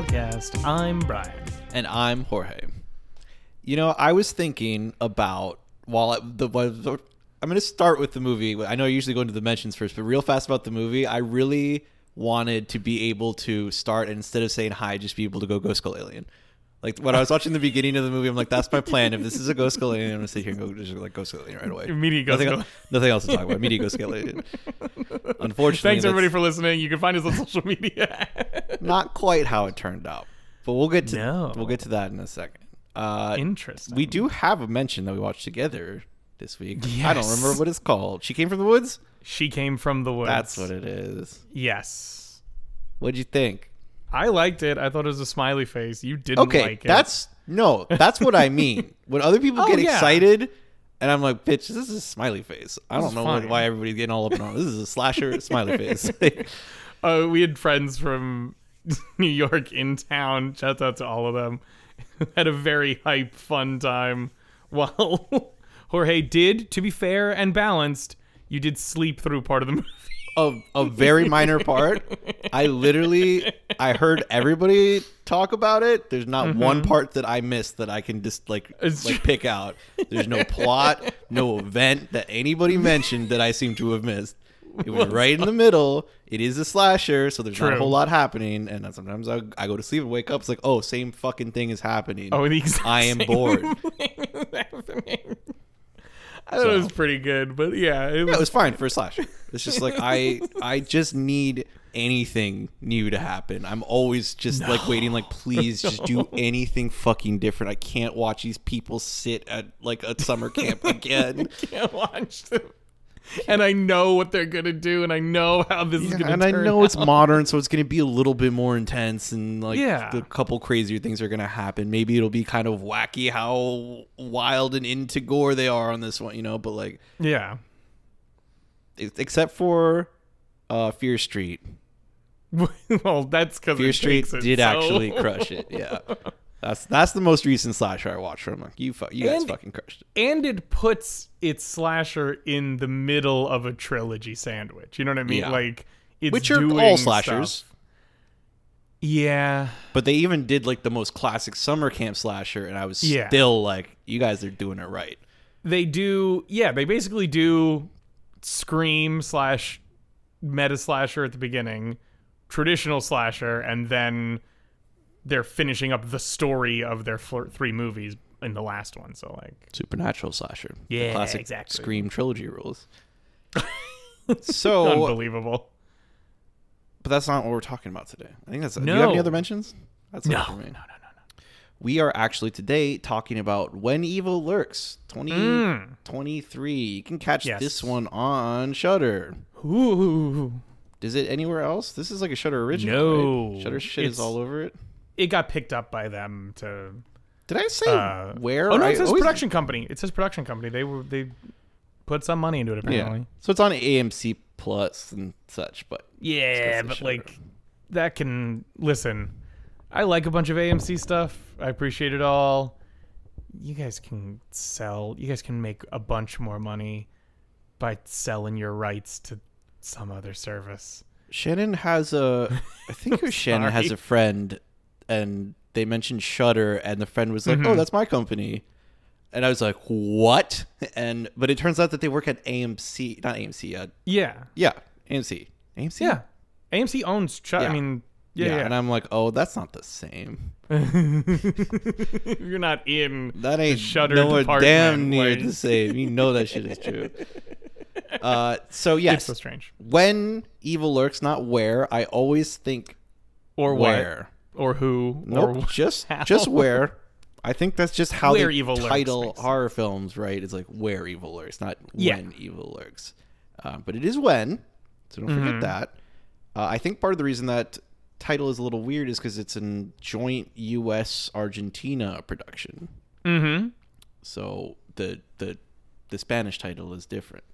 Podcast. I'm Brian. And I'm Jorge. You know, I was thinking about while the, the I'm going to start with the movie. I know I usually go into the mentions first, but real fast about the movie, I really wanted to be able to start and instead of saying hi, just be able to go Ghost Skull Alien. Like when I was watching the beginning of the movie, I'm like, that's my plan. If this is a Ghost Alien, I'm gonna sit here and go just like Ghost Alien right away. Immediate Ghost nothing, nothing else to talk about. Immediate Ghost Alien. Unfortunately, Thanks everybody for listening. You can find us on social media. not quite how it turned out, but we'll get to No. we'll get to that in a second. Uh, Interesting. we do have a mention that we watched together this week. I don't remember what it's called. She came from the woods. She came from the woods. That's what it is. Yes. What'd you think? I liked it. I thought it was a smiley face. You didn't Okay, like it. that's no, that's what I mean. When other people Oh, get yeah. excited, and I'm like, "Bitch, this is a smiley face." I This don't know fine. why everybody's getting all up and on. This is a slasher smiley face. uh, we had friends from New York in town. Shout out to all of them. had a very hype, fun time. While Jorge did, to be fair and balanced, you did sleep through part of the movie. A, a very minor part. I literally I heard everybody talk about it. There's not one part that I missed that I can just like Mm-hmm. Like pick out. There's no plot, no event that anybody mentioned that I seem to have missed. It was right in the middle. It is a slasher, so there's not a whole lot happening. And sometimes I, I go to sleep and wake up. It's like, oh, same fucking thing is happening. Oh, the exact I am bored. I thought it was pretty good, but yeah, it Yeah, was, it was fine for a slasher. It's just like I I just need anything new to happen. I'm always just like waiting like please just do anything fucking different. I can't watch these people sit at like a summer camp again. can't watch them. And I know what they're gonna do, and I know how this is gonna. and I know it's modern, so it's gonna be a little bit more intense, and like Yeah. the couple crazier things are gonna happen. Maybe it'll be kind of wacky how wild and into gore they are on this one, you know. But like, Yeah. except for uh, Fear Street, well, that's because Fear Street did actually crush it. Yeah, that's that's the most recent slasher I watched from. Like you, fu- you guys fucking crushed it. and it puts its slasher in the middle of a trilogy sandwich. You know what I mean? Yeah. Like it's Which are doing all slashers. stuff. Yeah, But they even did like the most classic summer camp slasher, and I was Yeah. still like, you guys are doing it right. they do. Yeah, they basically do scream slash meta slasher at the beginning, traditional slasher, and then they're finishing up the story of their fl- three movies in the last one. So like, Supernatural slasher. The Yeah, classic exactly. Scream trilogy rules. so, unbelievable. but that's not what we're talking about today. I think that's. Do you No. have any other mentions? That's it No, for no, me. no, no, no. We are actually today talking about When Evil Lurks 2023. You can catch Mm. Yes. this one on Shudder. Ooh. Is it anywhere else? This is like a Shudder original. No. right? Shudder shit is all over it. It got picked up by them to Did I say Uh, where? Oh no, it says always- production company. It says production company. They were they put some money into it apparently. Yeah. So it's on AMC Plus and such, but Yeah, but like that can listen. I like a bunch of AMC stuff. I appreciate it all. You guys can sell. You guys can make a bunch more money by selling your rights to some other service. Shannon has a. I think Shannon has a friend, and they mentioned Shudder, and the friend was like, Mm-hmm. "Oh, that's my company," and I was like, "What?" And but it turns out that they work at AMC, not AMC. Uh, Yeah, yeah, AMC. AMC. yeah. AMC owns. Ch- I mean, yeah, yeah, yeah. And I'm like, "Oh, that's not the same. You're not in That ain't Shudder. department, damn near like- the same. You know that shit is true." Uh, so It's yes, so strange. when evil lurks, not where. I always think Or where. what? Or who? Nope, Or just how? just where. I think that's just how Where they evil title makes horror films, right? It's like where evil lurks, not Yeah. when evil lurks. Uh, but it is when, so don't Mm-hmm. forget that. Uh, I think part of the reason that title is a little weird is because it's a joint U.S. Argentina production. Mm-hmm. So the the the Spanish title is different.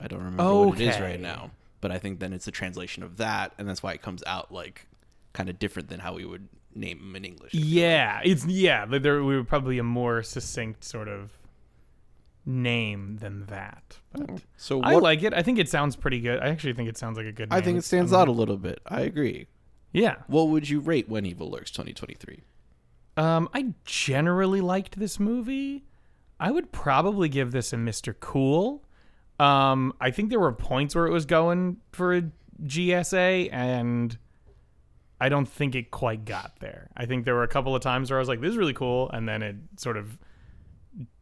I don't remember what it is right now, but I think then it's a translation of that, and that's why it comes out like kind of different than how we would name them in English. Yeah, it's yeah. but There we were probably a more succinct sort of name than that. But So I like it. I think it sounds pretty good. I actually think it sounds like a good. I think it It's- stands um, out a little bit. I agree. Yeah. What would you rate When Evil Lurks 2023? Um, I generally liked this movie. I would probably give this a Mr. Cool. Um, I think there were points where it was going for a GSA, and I don't think it quite got there. I think there were a couple of times where I was like, "This is really cool," and then it sort of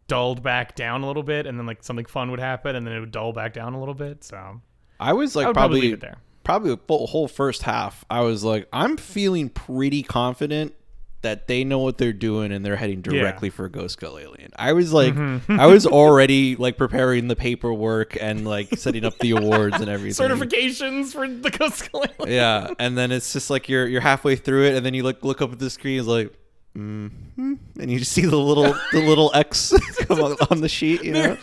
dulled back down a little bit, and then like something fun would happen, and then it would dull back down a little bit. So I was like I probably, probably leave it there. probably the full, whole first half. I was like, I'm feeling pretty confident that they know what they're doing and they're heading directly for Ghost Skull Alien. I was like, Mm-hmm. I was already like preparing the paperwork and like setting up the awards and everything. Certifications for the Ghost Skull Alien. Yeah, and then it's just like you're you're halfway through it, and then you look look up at the screen, it's like, mm and you just see the little the little X come on, on the sheet, you know. they're,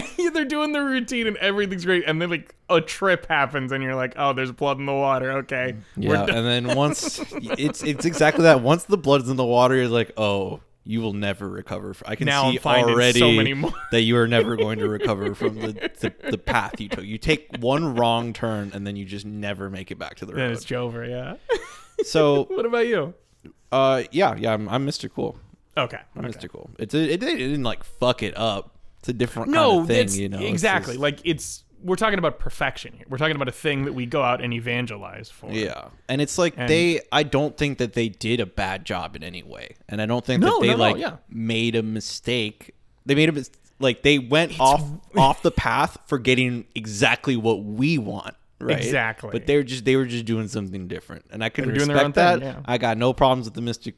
they, they're doing the routine and everything's great and then like a trip happens and you're like oh there's blood in the water okay Yeah, and then once it's it's exactly that. Once the blood's in the water, you're like, oh, you will never recover. From, I can Now see already so many more. that you are never going to recover from the, the the path you took. You take one wrong turn, and then you just never make it back to the then it's Jover yeah So, what about you uh, yeah, yeah, I'm, I'm Mr. Cool. okay, I'm okay. Mr. Cool. It's a, it, it didn't like fuck it up. It's a different no kind of thing, you know. It's exactly just- like it's we're talking about perfection here we're talking about a thing that we go out and evangelize for Yeah, and it's like And- they. I don't think that they did a bad job in any way, and I don't think No, that they no, like yeah. made a mistake. They made a mis- like they went off off the path for getting exactly what we want. Right? Exactly. But they're just they were just doing something different, and I can They were doing respect that. thing, yeah. I got no problems with the Mr.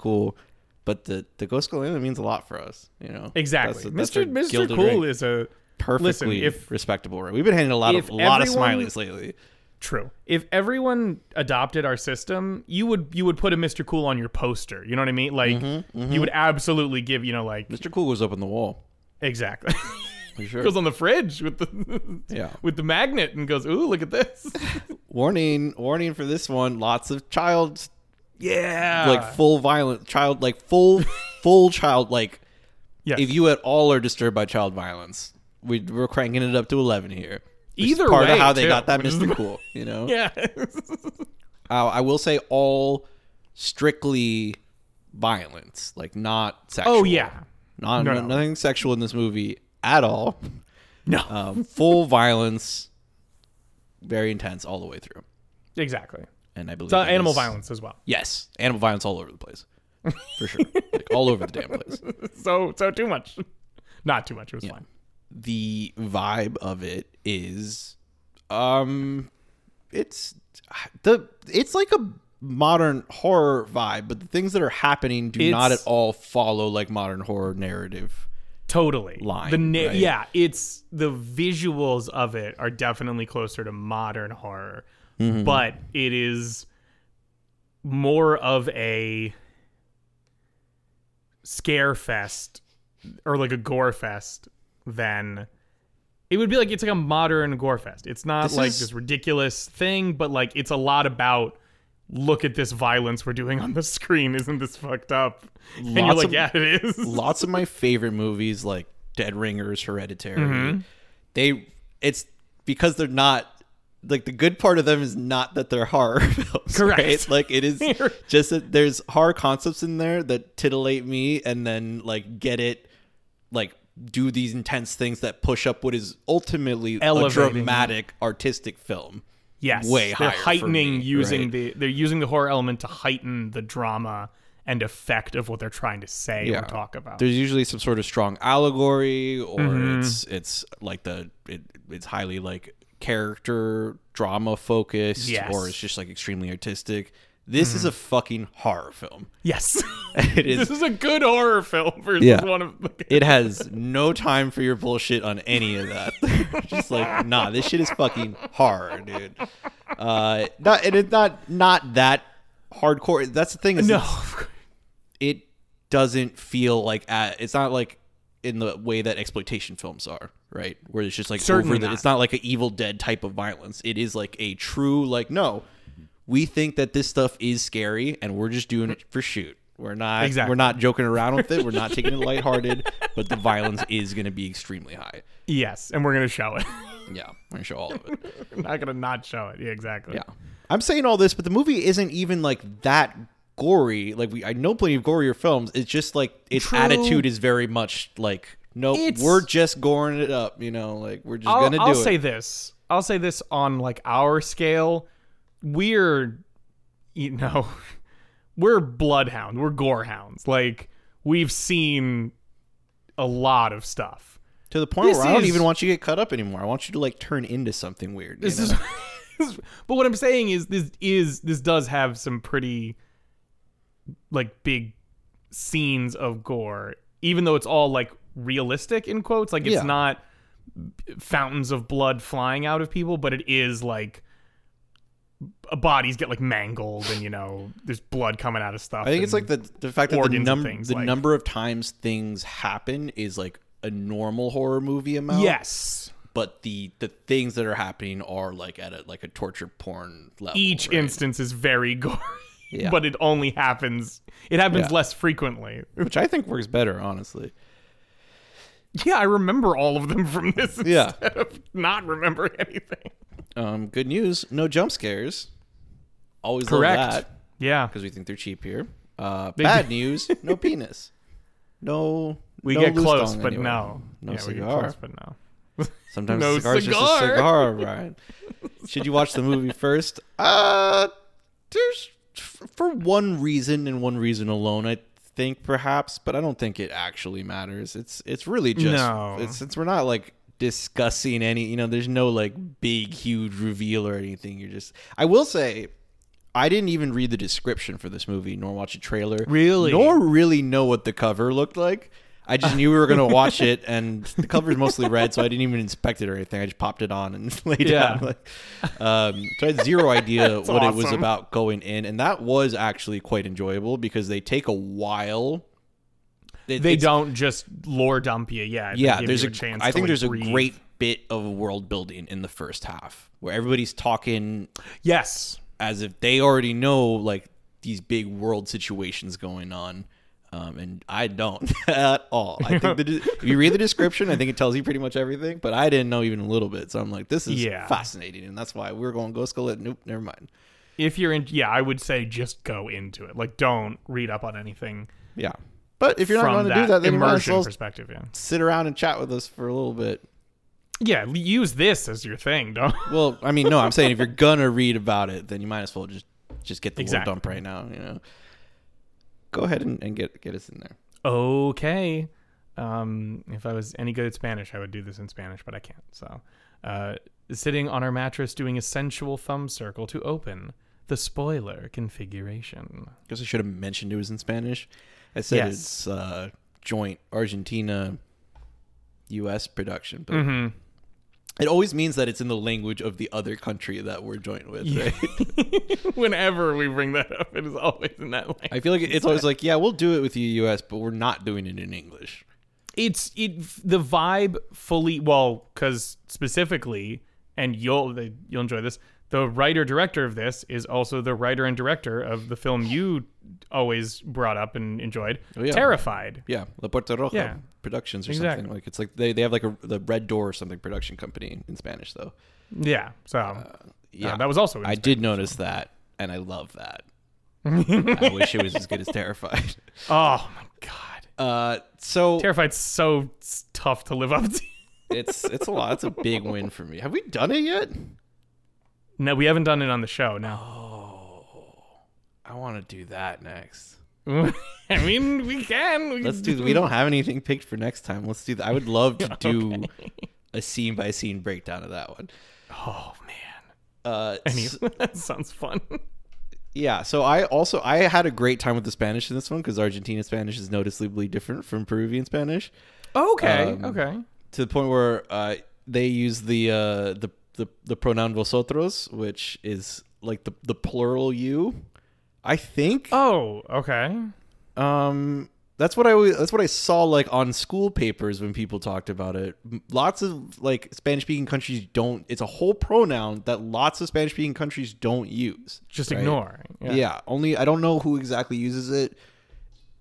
But the the Ghost Island means a lot for us. You know exactly That's- that's mr mr cool ring. is a perfectly listen if respectable. Right? We've been handing a lot of a lot of everyone- smileys lately. True. If everyone adopted our system, you would you would put a Mr. Cool on your poster. You know what I mean? Like Mm-hmm, you would absolutely give, you know, like Mr. Cool goes up on the wall. exactly. For sure. goes on the fridge with the Yeah. with the magnet and goes, "Ooh, look at this." warning warning for this one lots of child yeah. like full violent child like full full child like yes. if you at all are disturbed by child violence we, we're cranking it up to 11 here Either part way, of how they too, got that mr cool you know yeah. uh, i will say all strictly violence like not sexual oh yeah. not No, no- no. nothing sexual in this movie at all No. um, full violence very intense all the way through exactly. And i believe that animal is- violence as well. Yes, animal violence all over the place, for sure, like all over the damn place. So so too much. Not too much. It was fine. The vibe of it is, um, it's the it's like a modern horror vibe, but the things that are happening do not at all follow like modern horror narrative. Totally. line, The na- right? yeah, it's the visuals of it are definitely closer to modern horror, Mm-hmm. but it is more of a scare fest or like a gore fest than it would be like it's like a modern gore fest. It's not This like is- this ridiculous thing, but like it's a lot about look at this violence we're doing on the screen. Isn't this fucked up? and you're like, of- yeah, it is. Lots of my favorite movies, like Dead Ringers, Hereditary, Mm-hmm. they it's because they're not like the good part of them is not that they're horror films. Correct. right? Like it is just that there's horror concepts in there that titillate me and then like get it like do these intense things that push up what is ultimately a dramatic artistic film. Yes, way they're higher for heightening me, using right? the they're using the horror element to heighten the drama and effect of what they're trying to say or talk about. There's usually some sort of strong allegory, or Mm-hmm. it's it's like the it, it's highly like character drama focused, Yes. Mm-hmm. or it's just like extremely artistic. This is a fucking horror film. yes, It is. this is a good horror film versus Yeah. one of. It has no time for your bullshit on any of that. just like nah, this shit is fucking horror, dude. Uh, not and it's not not that hardcore. That's the thing. Is no, it doesn't feel like uh it's not like in the way that exploitation films are, right? Where it's just like Certainly over the, it's not like an Evil Dead type of violence. It is like a true like no, we think that this stuff is scary and we're just doing it for shoot. We're not Exactly. we're not joking around with it. We're not taking it lighthearted, but the violence is going to be extremely high. Yes, and we're gonna show it. Yeah, we're gonna show all of it. we're not gonna not show it. Yeah, exactly. Yeah, I'm saying all this, but the movie isn't even like that gory. Like we, I know plenty of gorier films. It's just like its True. attitude is very much like, no, It's- we're just goring it up. You know, like we're just I'll, gonna do it. I'll say this. I'll say this on like our scale. We're, you know, we're bloodhound. We're gorehounds. Like we've seen a lot of stuff. to the point This where I don't is- even want you to get cut up anymore. I want you to like turn into something weird. you This know? is, but what I'm saying is this is this does have some pretty like big scenes of gore, even though it's all like realistic in quotes. Like it's Yeah. not fountains of blood flying out of people, but it is like bodies get like mangled and you know there's blood coming out of stuff. I think it's like the the fact that the, num- the like- number of times things happen is like a normal horror movie amount. yes. but the the things that are happening are like at a like a torture porn level. Each right? instance is very gory, Yeah. but it only happens. It happens Yeah. less frequently. which I think works better, honestly. Yeah, I remember all of them from this Yeah. instead of not remembering anything. Um, good news, no jump scares. Always Correct. that Yeah. because we think they're cheap here. Uh, bad news, no penis. No, We no get close, dong but no. No yeah, we get cigar. close, but no. Sometimes No cigar's just a cigar. Brian. Should you watch the movie first? Uh, there's for one reason and one reason alone. I think perhaps, but I don't think it actually matters. It's it's really just No. it's since we're not like discussing any. You know, there's no like big huge reveal or anything. You're just. I will say. I didn't even read the description for this movie, nor watch a trailer. Really? Nor really know what the cover looked like. I just knew we were gonna watch it, and the cover is mostly red, so I didn't even inspect it or anything. I just popped it on and laid Yeah. down. Um, so I had zero idea what it was about going in, and that was actually quite enjoyable because they take a while. It- They don't just lore dump you. Yeah. Yeah, there's you a. chance. I to, think like, there's a great bit of world building in the first half where everybody's talking Yes. as if they already know like these big world situations going on. Um, and I don't at all. I think the, if you read the description, I think it tells you pretty much everything, but I didn't know even a little bit. So I'm like, this is Yeah. fascinating, and that's why we're going Ghost Skelet. Nope, never mind. If you're in, yeah, I would say just go into it. Like, don't read up on anything Yeah, but if you're not going to do that, then you might as immersion well perspective. Yeah. sit around and chat with us for a little bit. Yeah. Use this as your thing. Don't. Well, I mean, no, I'm saying if you're gonna read about it, then you might as well just just get the Exactly. world dump right now. You know, go ahead and, and get get us in there. okay. Um, if I was any good at Spanish, I would do this in Spanish, but I can't. So, uh, sitting on our mattress doing a sensual thumb circle to open the spoiler configuration. guess I should have mentioned it was in Spanish. I said Yes. it's uh, joint Argentina U.S. production, but hmm it always means that it's in the language of the other country that we're joint with. Right? Whenever we bring that up, it is always in that language. I feel like it's always like, yeah, we'll do it with you, U.S., but we're not doing it in English. it's it the vibe fully well because specifically and you'll you'll enjoy this the writer director of this is also the writer and director of the film you always brought up and enjoyed Oh, yeah. terrified Yeah, La Puerta Roja Yeah. Productions or Exactly. something. Like it's like they, they have like a the Red Door or something production company in Spanish though. yeah so Yeah, uh, that was also I Spanish. did notice that, and I love that. I wish it was as good as Terrified. oh my god Uh, so terrified's so tough to live up to it's it's a lot. It's a big win for me. Have we done it yet? No we haven't done it on the show no Oh, I want to do that next. i mean we can we Let's can do. We don't have anything picked for next time. Let's do that. I would love to do a scene by scene breakdown of that one. oh man Uh, Any- s- that sounds fun yeah. So I also I had a great time with the Spanish in this one because Argentina Spanish is noticeably different from Peruvian Spanish. okay Um, okay to the point where uh, they use the, uh, the the the pronoun vosotros, which is like the the plural you. I think. oh okay Um, that's what I always- that's what I saw like on school papers when people talked about it. Lots of like Spanish speaking countries don't. It's a whole pronoun that lots of Spanish speaking countries don't use. just right? ignore Yeah. only I don't know who exactly uses it.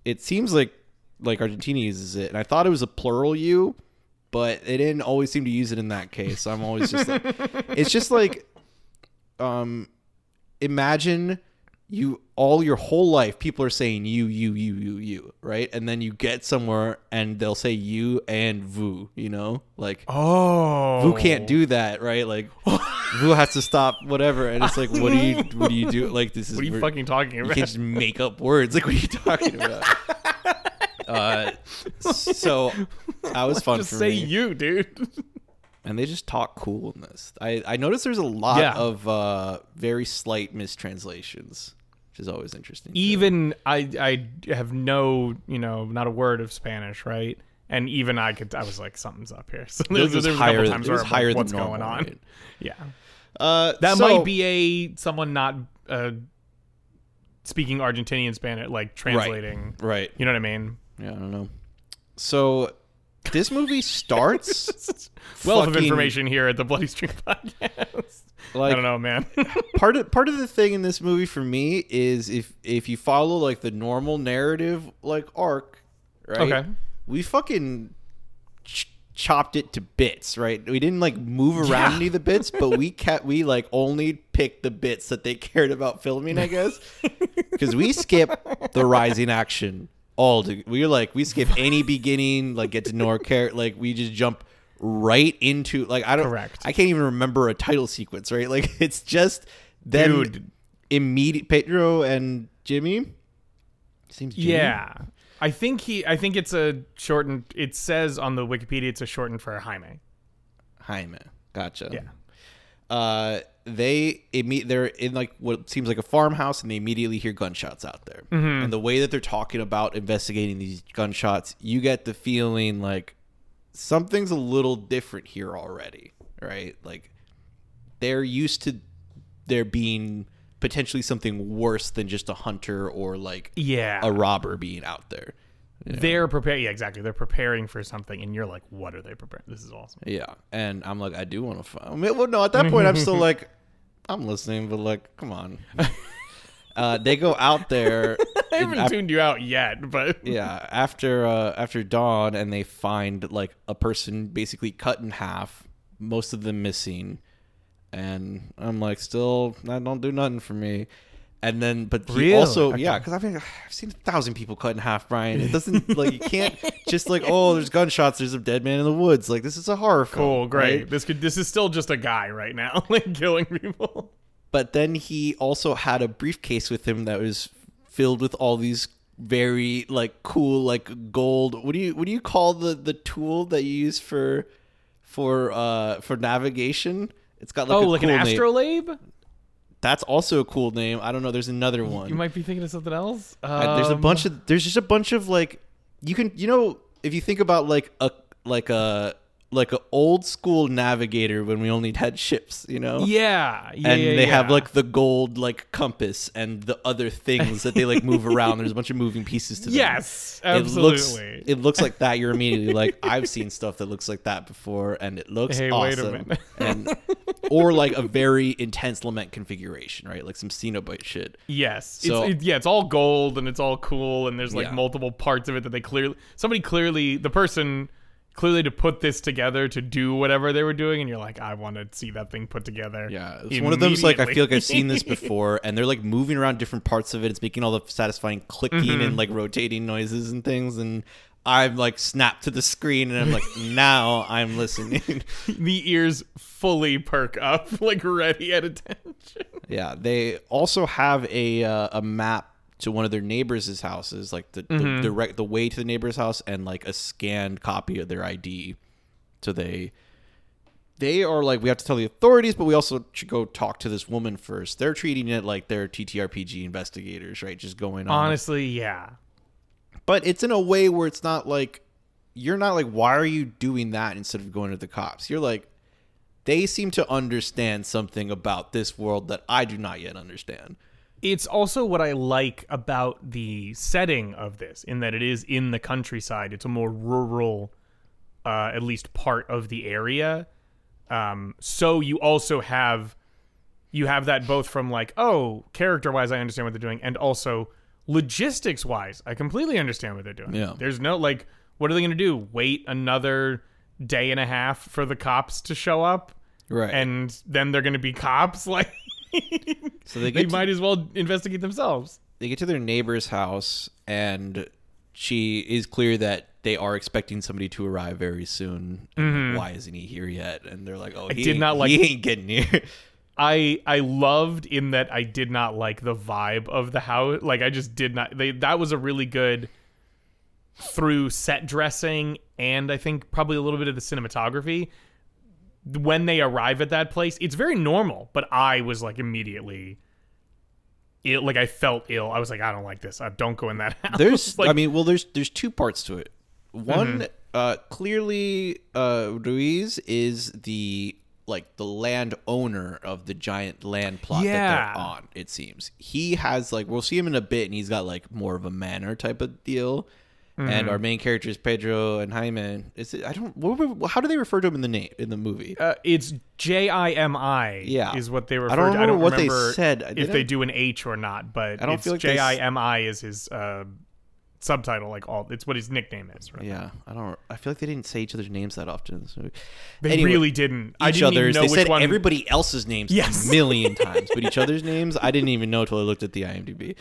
it seems like like Argentina uses it, and I thought it was a plural "you," but they didn't always seem to use it in that case. I'm always just like, it's just like, um, imagine you all your whole life people are saying you you you you you right and then you get somewhere and they'll say you and vu you know like Oh. Vu can't do that, right? Like Vu has to stop whatever, and it's like, what do you, what do you do? Like this is What are you fucking talking about You can't just make up words. Like what are you talking about? Uh, so that was fun Just for say me, you, dude. and they just talk cool in this. I I noticed there's a lot Yeah. of uh, very slight mistranslations, which is always interesting. even I I have no you know not a word of Spanish, right? And even I could I was like something's up here. So there, Yours was- was there was a higher- couple times it where was I'm higher like, than what's going normal, on? right? Yeah, uh, that so- might be a someone not uh, speaking Argentinian Spanish, like translating. right. You know what I mean? Yeah, I don't know. So this movie starts Wealth of information here at the Bloody Stream Podcast. Like, I don't know, man. part of part of the thing in this movie for me is if if you follow like the normal narrative like arc, right? Okay. We fucking ch- chopped it to bits, right? We didn't like move around Yeah. any of the bits, but we kept we like only picked the bits that they cared about filming, I guess. Because we skip the rising action all to we're like we skip any beginning, like get to know our character, like we just jump right into like I don't Correct. I can't even remember a title sequence, right? Like it's just then Dude. immediate Pedro and Jimmy. Seems Jimmy? yeah. I think he I think it's a shortened it says on the Wikipedia it's a shortened for Jaime. Jaime. Gotcha. Yeah. Uh, they imme- they're in like what seems like a farmhouse, and they immediately hear gunshots out there. Mm-hmm. And the way that they're talking about investigating these gunshots, you get the feeling like something's a little different here already, right? Like they're used to there being potentially something worse than just a hunter or like Yeah. a robber being out there. They're preparing. Yeah, exactly. They're preparing for something, and you're like, "What are they preparing? This is awesome." Yeah, and I'm like, I do want to find. I mean, well, no, at that point, I'm still like, I'm listening, but like, come on. Uh, they go out there. I haven't af- tuned you out yet, but yeah, after uh, after dawn, and they find like a person basically cut in half, most of them missing, and I'm like, still, that don't do nothing for me. And then, but he Really? also, Okay. yeah, because I mean, I've seen a thousand people cut in half, Brian. It doesn't like you can't just like, oh, there's gunshots, there's a dead man in the woods. Like this is a horror film. cool, great. right? This could. This is still just a guy right now, like killing people. but then he also had a briefcase with him that was filled with all these very like cool like gold what do you what do you call the the tool that you use for for uh for navigation it's got like oh, a like cool an name. That's also a cool name. I don't know. There's another one You might be thinking of something else. Uh, there's a Um, bunch of there's just a bunch of like you can you know if you think about like a like a like an old school navigator when we only had ships you know Yeah, yeah, and yeah, they have like the gold like compass and the other things that they like move around. There's a bunch of moving pieces to them. yes, It looks, absolutely. it looks like that. You're immediately like, I've seen stuff that looks like that before, and it looks Hey, awesome. wait a minute. and or like a very intense lament configuration, right? Like some Cenobite shit. Yes. So- it's, it, yeah, it's all gold and it's all cool and there's like Yeah. multiple parts of it that they clearly somebody clearly the person clearly to put this together to do whatever they were doing and you're like I want to see that thing put together. Yeah, it's one of them's like I feel like I've seen this before, and they're like moving around different parts of it. It's making all the satisfying clicking Mm-hmm. and like rotating noises and things, and I'm like snapped to the screen, and I'm like, now I'm listening. the ears fully perk up like ready at attention. yeah, they also have a uh, a map to one of their neighbors' houses, like the Mm-hmm. the, rec- the way to the neighbor's house, and like a scanned copy of their ID. So they they are like we have to tell the authorities, but we also should go talk to this woman first. They're treating it like they're TTRPG investigators, right? Just going on. Honestly, yeah. But it's in a way where it's not like you're not like why are you doing that instead of going to the cops? You're like they seem to understand something about this world that I do not yet understand. It's also what I like about the setting of this, in that it is in the countryside. It's a more rural, uh, at least part of the area. Um, so you also have, you have that both from like, oh, character wise, I understand what they're doing, and also logistics wise, I completely understand what they're doing. Yeah. There's no like, what are they gonna do? Wait another day and a half for the cops to show up, Right. and then they're gonna be cops? Like, so they they to, might as well investigate themselves. they get to their neighbor's house and she is clear that they are expecting somebody to arrive very soon. And Why isn't he here yet? And they're like, "Oh, he Mm-hmm. did not like- he ain't getting here." I I loved in that I did not like the vibe of the house. Like I just did not. They that was a really good through set dressing and I think probably a little bit of the cinematography. When they arrive at that place, it's very normal, but I was like immediately ill. Like I felt ill. I was like, I don't like this. I don't go in that house. There's, like, I mean, well, there's there's two parts to it. One, Mm-hmm. uh, clearly, uh, Ruiz is the like the land owner of the giant land plot that Yeah. they're on. It seems he has like we'll see him in a bit, and he's got like more of a manor type of deal. Mm-hmm. And our main characters, Pedro and Jaime, is it? I don't. What, how do they refer to him in the name in the movie? uh, it's J I M I. Yeah. is what they refer. I don't to. I remember don't what they remember said. if Did they do an H or not, but I don't it's feel like they J I M I is his uh, subtitle. Like all, it's what his nickname is. Right? yeah, I don't. I feel like they didn't say each other's names that often in this movie. They Anyway, really didn't. I each didn't other's. They which said one. everybody else's names Yes. a million times, but each other's names I didn't even know until I looked at the IMDb.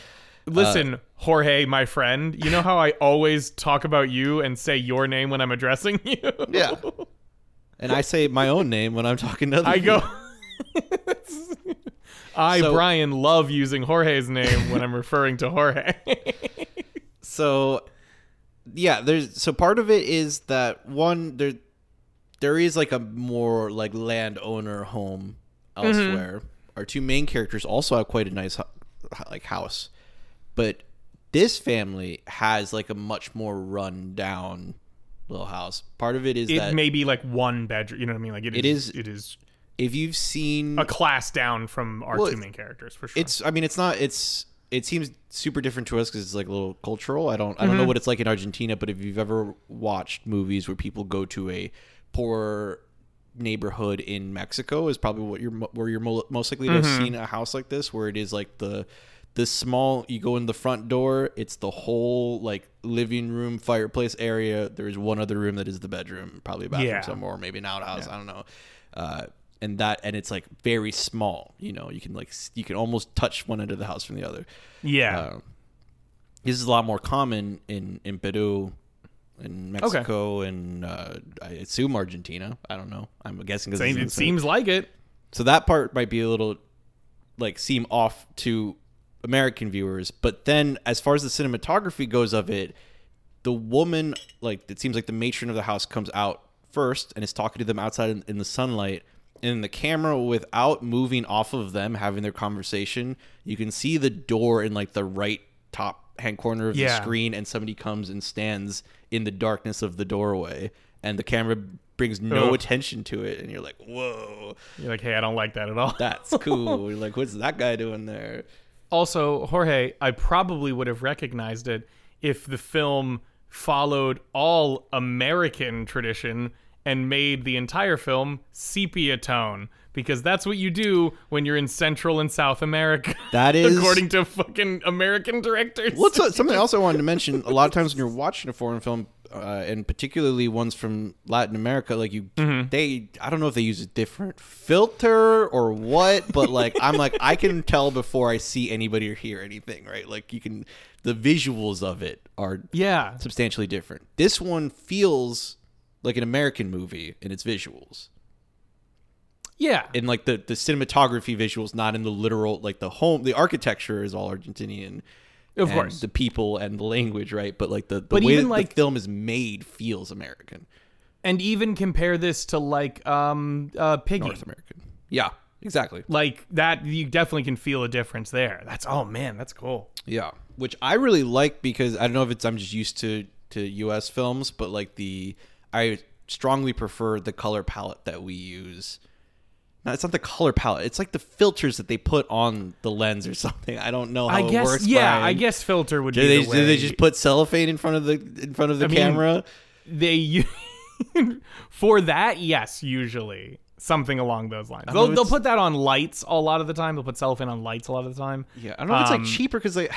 Uh, Listen, Jorge, my friend. You know how I always talk about you and say your name when I'm addressing you. Yeah, and I say my own name when I'm talking to other. I go. I, So- Brian, love using Jorge's name when I'm referring to Jorge. So, yeah, there's so part of it is that one there there is like a more like landowner home mm-hmm. elsewhere. Our two main characters also have quite a nice like house, but this family has like a much more run down little house. Part of it is it may be like one bedroom. You know what I mean? Like It is. is- It is if you've seen a class down from our Well, two main characters for sure. it's i mean it's not it's it seems super different to us because it's like a little cultural i don't i don't know mm-hmm. what it's like in argentina but if you've ever watched movies where people go to a poor neighborhood in mexico is probably what you're where you're mo- most likely to have mm-hmm. seen a house like this where it is like the the small you go in the front door it's the whole like living room fireplace area. There's one other room that is the bedroom probably a bathroom Yeah. somewhere or maybe an outhouse i don't know. Uh, and that and it's like very small you know you can like you can almost touch one end of the house from the other. Yeah. uh, this is a lot more common in in peru in mexico and uh, i assume argentina. I don't know. I'm guessing because it seems like it. so that part might be a little like seem off to American viewers, but then as far as the cinematography goes of it, the woman like it seems like the matron of the house comes out first and is talking to them outside in, in the sunlight and the camera without moving off of them having their conversation, you can see the door in like the right top hand corner of Yeah. the screen and somebody comes and stands in the darkness of the doorway and the camera brings no Ugh. attention to it and you're like, "Whoa." You're like, hey, I don't like that at all. That's cool. You're like, what's that guy doing there? Also, Jorge, I probably would have recognized it if the film followed all American tradition and made the entire film sepia tone because that's what you do when you're in Central and South America. That is according to fucking American directors. What's something else I wanted to mention? A lot of times when you're watching a foreign film, uh, and particularly ones from Latin America, like you, they, I don't know if they use a different filter or what, but like I'm like I can tell before I see anybody or hear anything, right? Like you can, the visuals of it are yeah. substantially different. This one feels like an American movie in its visuals. Yeah. in like the the cinematography visuals, not in the literal like the home. The architecture is all Argentinian, Of course. The people and the language, right? But like the, the But way even, like- the film is made feels American, and even compare this to like um uh Piggy. North American. Yeah, exactly. Like that you definitely can feel a difference there. That's oh man, that's cool. Yeah, which I really like because I don't know if it's I'm just used to to U.S. films, but like the I strongly prefer the color palette that we use. No, it's not the color palette. It's like the filters that they put on the lens or something. I don't know how I it guess works. yeah, Brian. I guess filter would Do be they, the do they just put cellophane in front of the in front of the I mean, camera? they for that yes usually something along those lines they'll, they'll put that on lights a lot of the time they'll put cellophane on lights a lot of the time Yeah, I don't know if it's um, like cheaper because like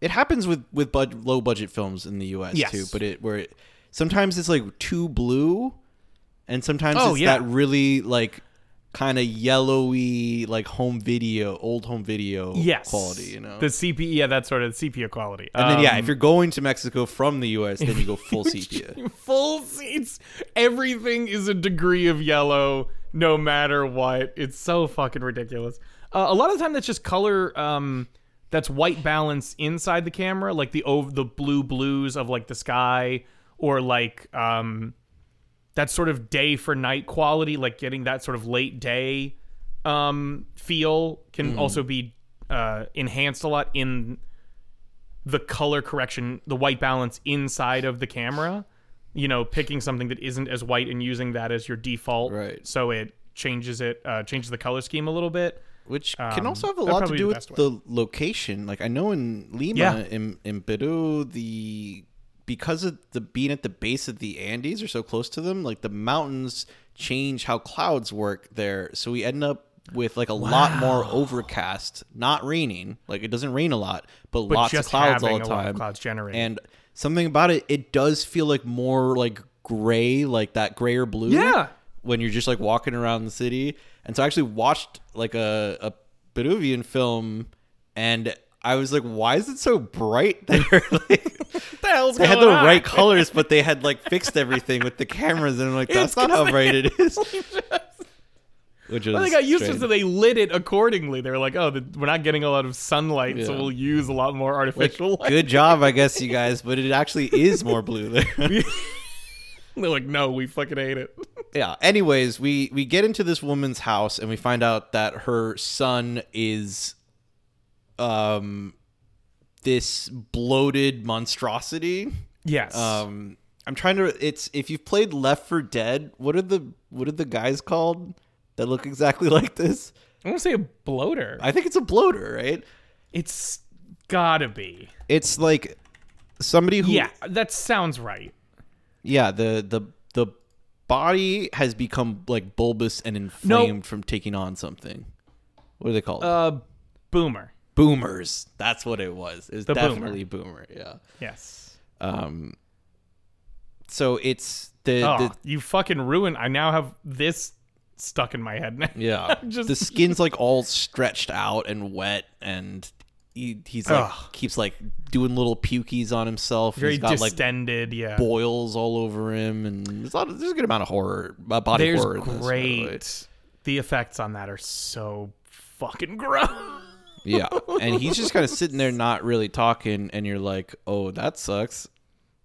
it happens with with bud- low budget films in the U.S. Yes. too. But it where it, sometimes it's like too blue, and sometimes Oh, it's yeah. that really like kind of yellowy like home video, old home video yes quality. You know. the CP yeah that sort of sepia quality and then yeah, Um, if you're going to Mexico from the U.S., then you go full sepia. full seats everything is a degree of yellow no matter what it's so fucking ridiculous uh, a lot of the time that's just color um that's white balance inside the camera like the ov- the blue blues of like the sky or like um that sort of day for night quality like getting that sort of late day um feel can also be uh enhanced a lot in the color correction, the white balance inside of the camera. You know, picking something that isn't as white and using that as your default, Right. So it changes it, uh, changes the color scheme a little bit. which Um, can also have a lot to do the with way. the location. Like I know in Lima, Yeah. in in Peru, the because of the being at the base of the Andes or so close to them, like the mountains change how clouds work there. So we end up with like a lot more overcast, not raining. Like it doesn't rain a lot, but, But lots of clouds all the a lot of time. clouds generated. And something about it, it does feel like more like gray, like that gray or blue Yeah. when you're just like walking around the city. And so I actually watched like a, a Peruvian film and I was like, why is it so bright there? like, the hell's they had the on? right colors, but they had like fixed everything with the cameras. And I'm like, that's It's not how bright it is. Which was Well, they got used to it, so they lit it accordingly. They were like, "Oh, the, we're not getting a lot of sunlight, so we'll use a lot more artificial light." Good job, I guess, you guys, but it actually is more blue there. They're like, "No, we fucking hate it." yeah anyways we we get into this woman's house and we find out that her son is um this bloated monstrosity yes. um i'm trying to it's if you've played Left 4 Dead what are the what are the guys called that look exactly like this I want to say a bloater. i think it's a bloater right it's gotta be. it's like somebody who Yeah, that sounds right. yeah the the the body has become like bulbous and inflamed from taking on something what are they called Uh, boomer. Boomers. That's what it was. It was The boomer. definitely boomer. Yeah. Yes. Um. So it's the, Oh, the you fucking ruined. I now have this stuck in my head now. yeah Just- the skin's like all stretched out and wet and. He, he's like Ugh. keeps like doing little pukies on himself. Very he's got like distended. yeah. boils all over him, and there's a, lot of, there's a good amount of horror, uh, body There's horror. in this, by the way. great. The effects on that are so fucking gross. Yeah, and he's just kind of sitting there, not really talking, and you're like, "Oh, that sucks."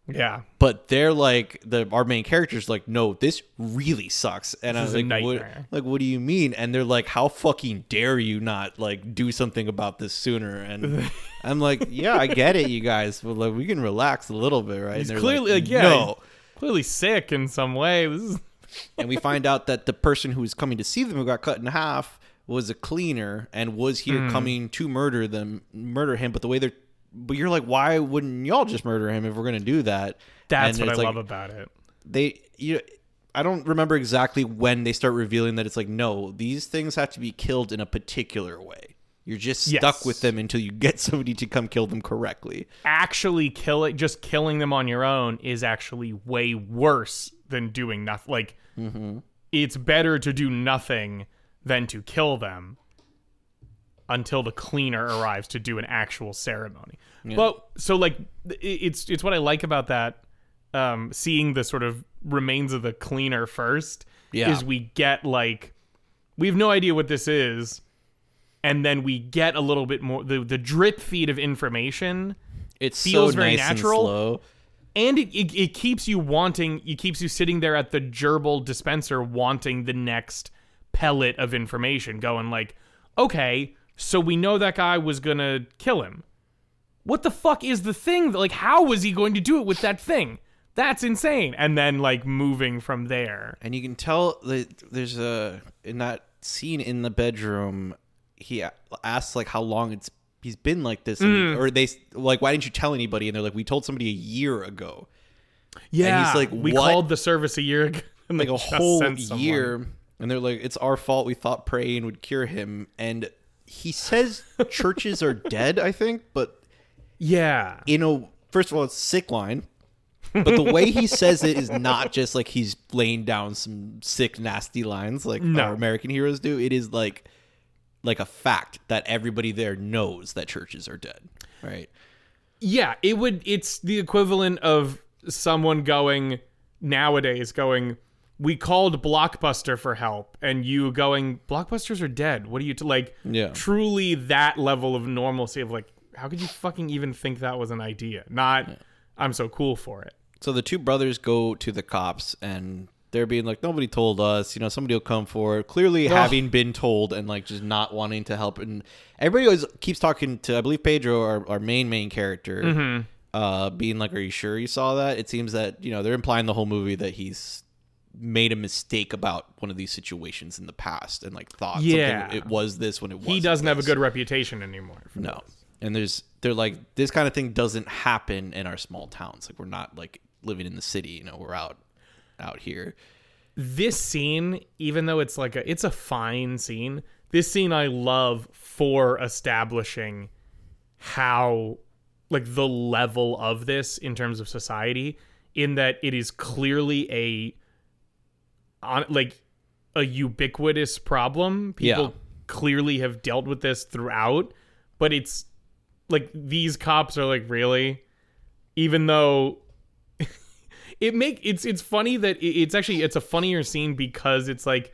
yeah. but they're like the our main characters like no this really sucks. And This I was like what, like what do you mean? And they're like how fucking dare you not like do something about this sooner? And i'm like yeah i get it you guys but like we can relax a little bit right? He's clearly like, yeah, no. clearly sick in some way. This is and we find out that the person who was coming to see them who got cut in half was a cleaner and was here Hmm. coming to murder them murder him but the way they're but you're like why wouldn't y'all just murder him if we're gonna do that that's And what I like- love about it. they you I don't remember exactly when they start revealing that it's like no, these things have to be killed in a particular way. You're just stuck Yes. with them until you get somebody to come kill them correctly. Actually, kill it. Just killing them on your own is actually way worse than doing nothing. Like, Mm-hmm. it's better to do nothing than to kill them until the cleaner arrives to do an actual ceremony. But so like it's it's what I like about that um seeing the sort of remains of the cleaner first Yeah. is we get like we have no idea what this is and then we get a little bit more the the drip feed of information It's Feels so very nice natural. and slow. and it, it, it keeps you wanting it keeps you sitting there at the gerbil dispenser wanting the next pellet of information going like okay so we know that guy was gonna kill him. What the fuck is the thing like how was he going to do it with that thing? That's insane. And then like moving from there. And you can tell that there's a in that scene in the bedroom he asks like how long it's he's been like this. And- mm. or they like why didn't you tell anybody? And they're like we told somebody a year ago. yeah and he's like, we called the service a year ago like a whole year and they're like it's our fault we thought praying would cure him and he says churches are dead i think but Yeah. in a first of all, it's a sick line. But the way he says it is not just like he's laying down some sick, nasty lines like No. our American heroes do. It is like like a fact that everybody there knows that churches are dead. Right. Yeah, it would it's the equivalent of someone going nowadays going we called Blockbuster for help and you going Blockbusters are dead. What are you t-? like Yeah. truly that level of normalcy of like how could you fucking even think that was an idea? Not I'm so cool for it. So the two brothers go to the cops and they're being like, nobody told us, you know, somebody will come for it. Clearly having been told and like just not wanting to help. And everybody always keeps talking to, I believe, Pedro, our, our main, main character, uh, being like, are you sure you saw that? It seems that, you know, they're implying the whole movie that he's made a mistake about one of these situations in the past and like thought Yeah. it was this when it was He doesn't have a good reputation anymore. no. this. And there's they're like this kind of thing doesn't happen in our small towns. Like we're not like living in the city, you know, we're out out here. this scene even though it's like a it's a fine scene this scene i love for establishing how like the level of this in terms of society in that it is clearly a on like a ubiquitous problem. People Yeah. clearly have dealt with this throughout but it's like these cops are like really? Even though it make it's it's funny that it's actually it's a funnier scene because it's like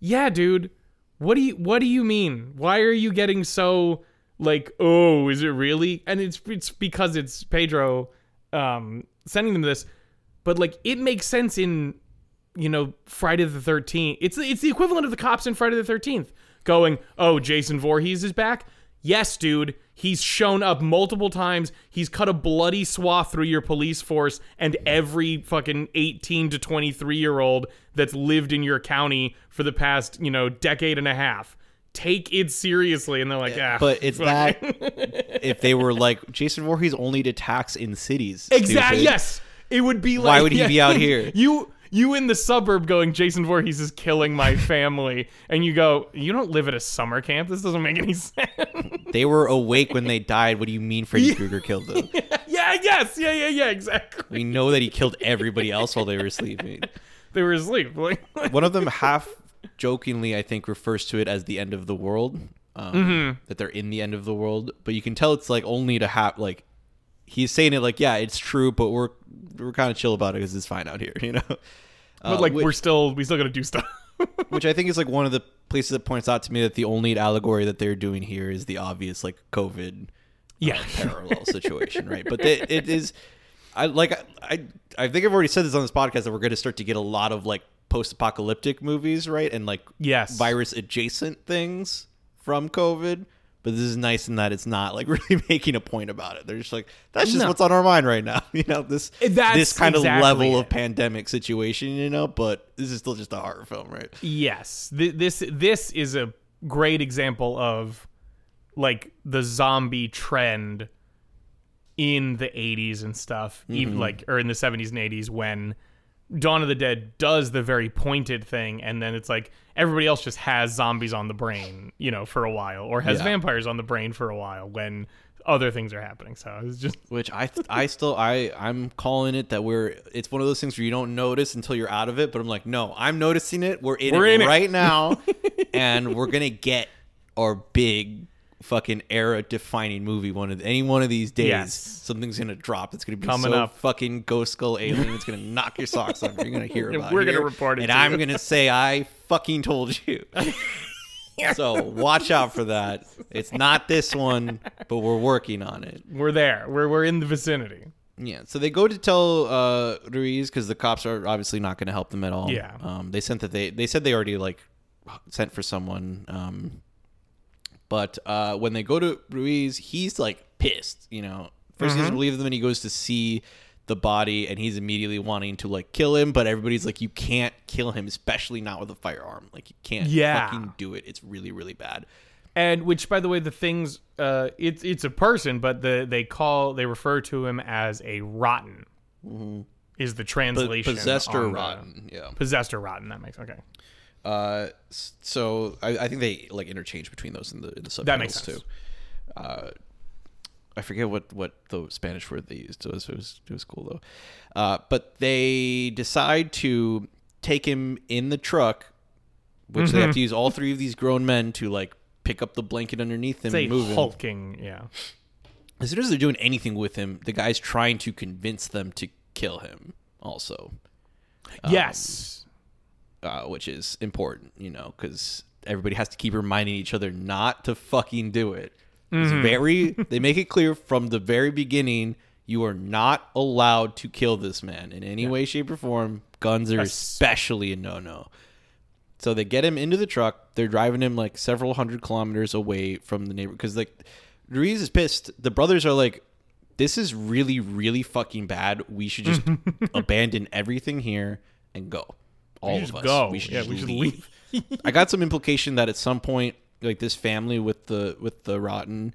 yeah dude what do you what do you mean? Why are you getting so like oh is it really? And it's it's because it's pedro um sending them this but like it makes sense in you know friday the 13th it's it's the equivalent of the cops in friday the 13th going oh jason Voorhees is back yes dude he's shown up multiple times he's cut a bloody swath through your police force and every fucking 18 to 23 year old that's lived in your county for the past you know decade and a half take it seriously and they're like ah But it's fuck that if they were like Jason Voorhees only attacks in cities. Exactly. Yes. It would be like. Why would he be out here? You you in the suburb going, Jason Voorhees is killing my family, and you go, you don't live at a summer camp. This doesn't make any sense. They were awake when they died. What do you mean Freddy Krueger killed them? yeah. Yes. Yeah. Yeah. Yeah. Exactly. We know that he killed everybody else while they were sleeping. They were asleep. Like, One of them half jokingly, I think, refers to it as the end of the world. Um, Mm-hmm. That they're in the end of the world, but you can tell it's like only to have like he's saying it like yeah, it's true, but we're we're kind of chill about it because it's fine out here, you know. but uh, like we're still we still gotta do stuff. which I think is like one of the places that points out to me that the only allegory that they're doing here is the obvious like COVID uh, yeah. parallel situation, right? But they, it is, I like I I think I've already said this on this podcast that we're going to start to get a lot of like post-apocalyptic movies, right? And like Yes. virus adjacent things from COVID. But this is nice in that it's not like really making a point about it. They're just like that's just No. what's on our mind right now, you know. This That's this kind of level it. of pandemic situation, you know. But this is still just a horror film, right? Yes. Th- This this is a great example of like the zombie trend in the 80s and stuff, even mm-hmm. like or in the 70s and 80s when Dawn of the Dead does the very pointed thing and then it's like everybody else just has zombies on the brain, you know, for a while or has Yeah. vampires on the brain for a while when other things are happening. So it's just which I I still I I'm calling it that we're it's one of those things where you don't notice until you're out of it. But I'm like, no, I'm noticing it. We're in We're it in it. right now, and we're gonna get our big fucking era defining movie one of any one of these days. Yes. Something's gonna drop. It's gonna be Coming so up. fucking ghost skull alien. It's gonna knock your socks off. You're gonna hear about. We're it gonna here, report it and I'm you. gonna say I fucking told you. So watch out for that. It's not this one, but we're working on it. we're there. We're we're in the vicinity. Yeah, so they go to tell uh, Ruiz because the cops are obviously not to help them at all. Yeah. um, they sent that they they said they already like sent for someone. Um, but uh, when they go to Ruiz, he's like pissed. You know, 1st he doesn't believe them, and he goes to see the body, and he's immediately wanting to like kill him. But everybody's like, you can't kill him, especially not with a firearm. Like you can't Yeah. fucking do it. It's really really bad. And which, by the way, the things uh, it's it's a person, but the they call they refer to him as a rotten. Is the translation possessed or on the- rotten? Yeah. Possessed or rotten. That makes okay. Uh, so I, I think they like interchange between those in the in the subtitles That makes sense. too. Uh, I forget what what the Spanish word they used. It was it was, it was cool though. Uh, but they decide to take him in the truck, which they have to use all three of these grown men to like pick up the blanket underneath him It's and move him. hulking, yeah. As soon as they're doing anything with him, the guy's trying to convince them to kill him. Also, Um, yes. Uh, which is important, you know, because everybody has to keep reminding each other not to fucking do it. It's Mm-hmm. very. they make it clear from the very beginning. You are not allowed to kill this man in any way, shape, or form. Guns are Es- especially a no-no. So they get him into the truck. They're driving him like several hundred kilometers away from the neighbor because like Ruiz is pissed. The brothers are like, "This is really, really fucking bad. We should just abandon everything here and go. All just of us. go. We should Yeah, just we should leave." I got some implication that at some point, like this family with the with the rotten,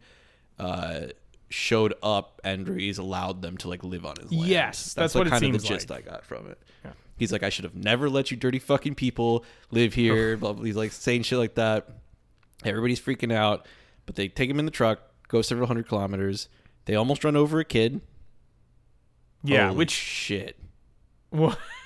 uh, showed up and Ruiz allowed them to like live on his land. Yes, that's like, what it kind of the gist like. I got from it. Yeah. He's like, I should have never let you dirty fucking people live here. blah, blah. He's like saying shit like that. Everybody's freaking out, but they take him in the truck, go several hundred kilometers. They almost run over a kid. yeah, Holy which shit. well,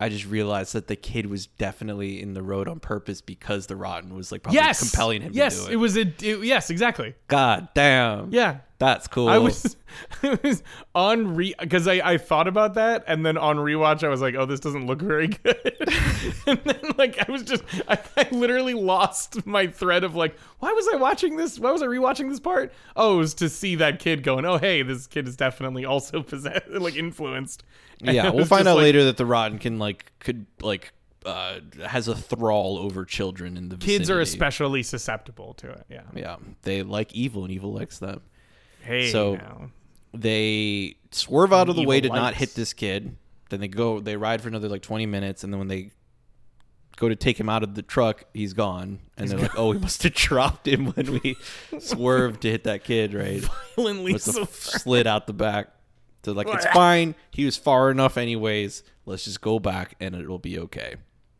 I just realized that the kid was definitely in the road on purpose because the rotten was like probably yes, compelling him yes, to do it. it was a it, yes, exactly. God damn. Yeah, That's cool. I was, I was on re because I, I thought about that and then on rewatch I was like, oh, this doesn't look very good. and then like I was just I, I literally lost my thread of like, why was I watching this? Why was I rewatching this part? Oh, it was to see that kid going, oh hey, this kid is definitely also possessed, like influenced. And yeah, we'll find out like, later that the rotten can like could like uh has a thrall over children in the Kids are especially susceptible to it. Yeah. Yeah, they like evil and evil likes them. Hey, So- now. They swerve out of the way to Evil not hit this kid. Then they go they ride for another like 20 minutes and then when they go to take him out of the truck, he's gone. And they're like, "Oh, we must have dropped him when we swerved to hit that kid, right?" Violently Must so have slid out the back. So like, it's fine. He was far enough, anyways. Let's just go back, and it'll be okay.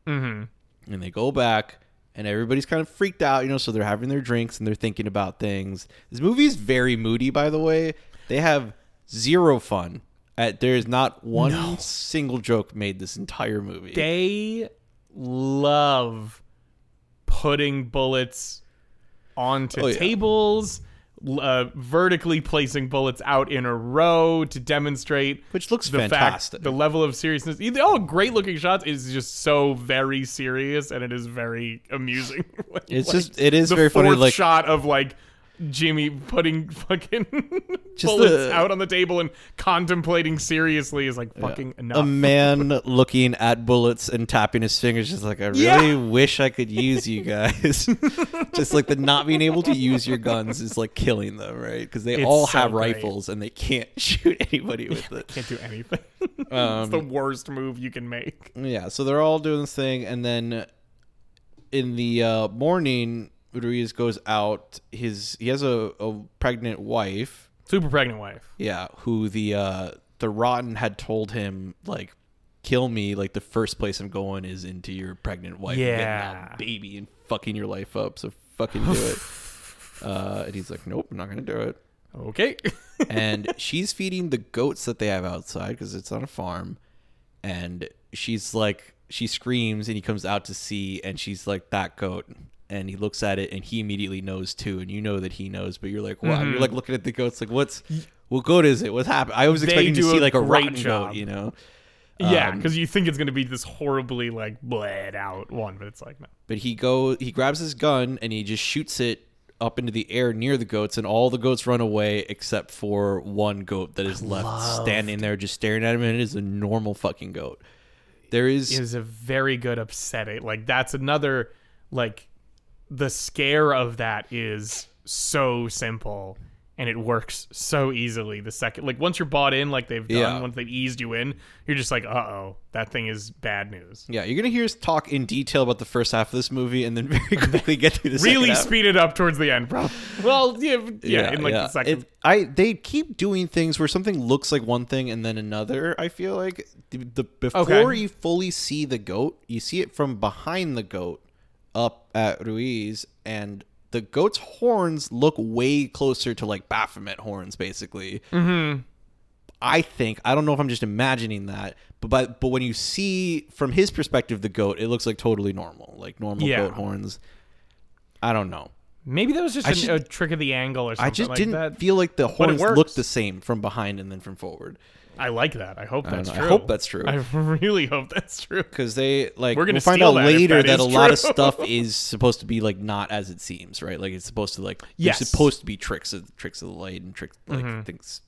Mm-hmm. And they go back, and everybody's kind of freaked out, you know. So they're having their drinks and they're thinking about things. This movie is very moody, by the way. They have zero fun. At, there is not one single joke made this entire movie. they love putting bullets onto Oh, yeah. tables, uh, vertically placing bullets out in a row to demonstrate Which looks the fantastic. fact, the level of seriousness. Either oh, great looking shots is just so very serious, and it is very amusing. It's Like, just- it is the very funny, fourth like- shot of like. Jimmy putting fucking Just bullets the- out on the table and contemplating seriously is like fucking enough. a man looking at bullets and tapping his fingers, is like I really Yeah. wish I could use you guys. just like the not being able to use your guns is like killing them, right? Because they It's all so have great. rifles and they can't shoot anybody with it. Can't do anything. Um, it's the worst move you can make. Yeah, so they're all doing this thing, and then in the uh, morning, Ruiz goes out. His he has a, a pregnant wife. Super pregnant wife. Yeah, who the uh, the rotten had told him like, kill me. Like the first place I'm going is into your pregnant wife. Yeah. that baby and fucking your life up. So fucking do it. Uh, and he's like, nope, I'm not gonna do it. Okay. and she's feeding the goats that they have outside because it's on a farm and she's like she screams and he comes out to see and she's like that goat and he looks at it and he immediately knows too and you know that he knows but you're like wow you're like looking at the goats like what's what goat is it what's happening i was Mm-hmm. They expecting to see like a rotten job. goat you know yeah, Um, because you think it's gonna be this horribly like bled out one, but it's like no. but he go he grabs his gun and he just shoots it up into the air near the goats and all the goats run away except for one goat that is left standing there just staring at him and it is a normal fucking goat there is It is a very good upsetting. Like that's another like the scare of that is so simple and it works so easily the second like once you're bought in like they've done Yeah. once they've eased you in you're just like uh-oh that thing is bad news yeah you're gonna hear us talk in detail about the first half of this movie and then very quickly get to the really second half. speed it up towards the end bro well yeah yeah, in like the second It- I they keep doing things where something looks like one thing and then another. I feel like the, the before Okay. you fully see the goat, you see it from behind the goat up at Ruiz, and the goat's horns look way closer to like Baphomet horns, basically. Mm-hmm. I think I don't know if I'm just imagining that, but but but when you see from his perspective the goat, it looks like totally normal, like normal Yeah. goat horns. I don't know. Maybe that was just an- a trick of the angle or something I just like didn't that. feel like the horns looked the same from behind and then from forward. I like that. I hope that's know. I true. hope that's true. I really hope that's true. because they like We're gonna we'll find steal out that if later that that, is a lot of true. stuff is supposed to be like not as it seems, right? Like it's supposed to like Yes. there's supposed to be tricks of tricks of the light and tricks like Mm-hmm. things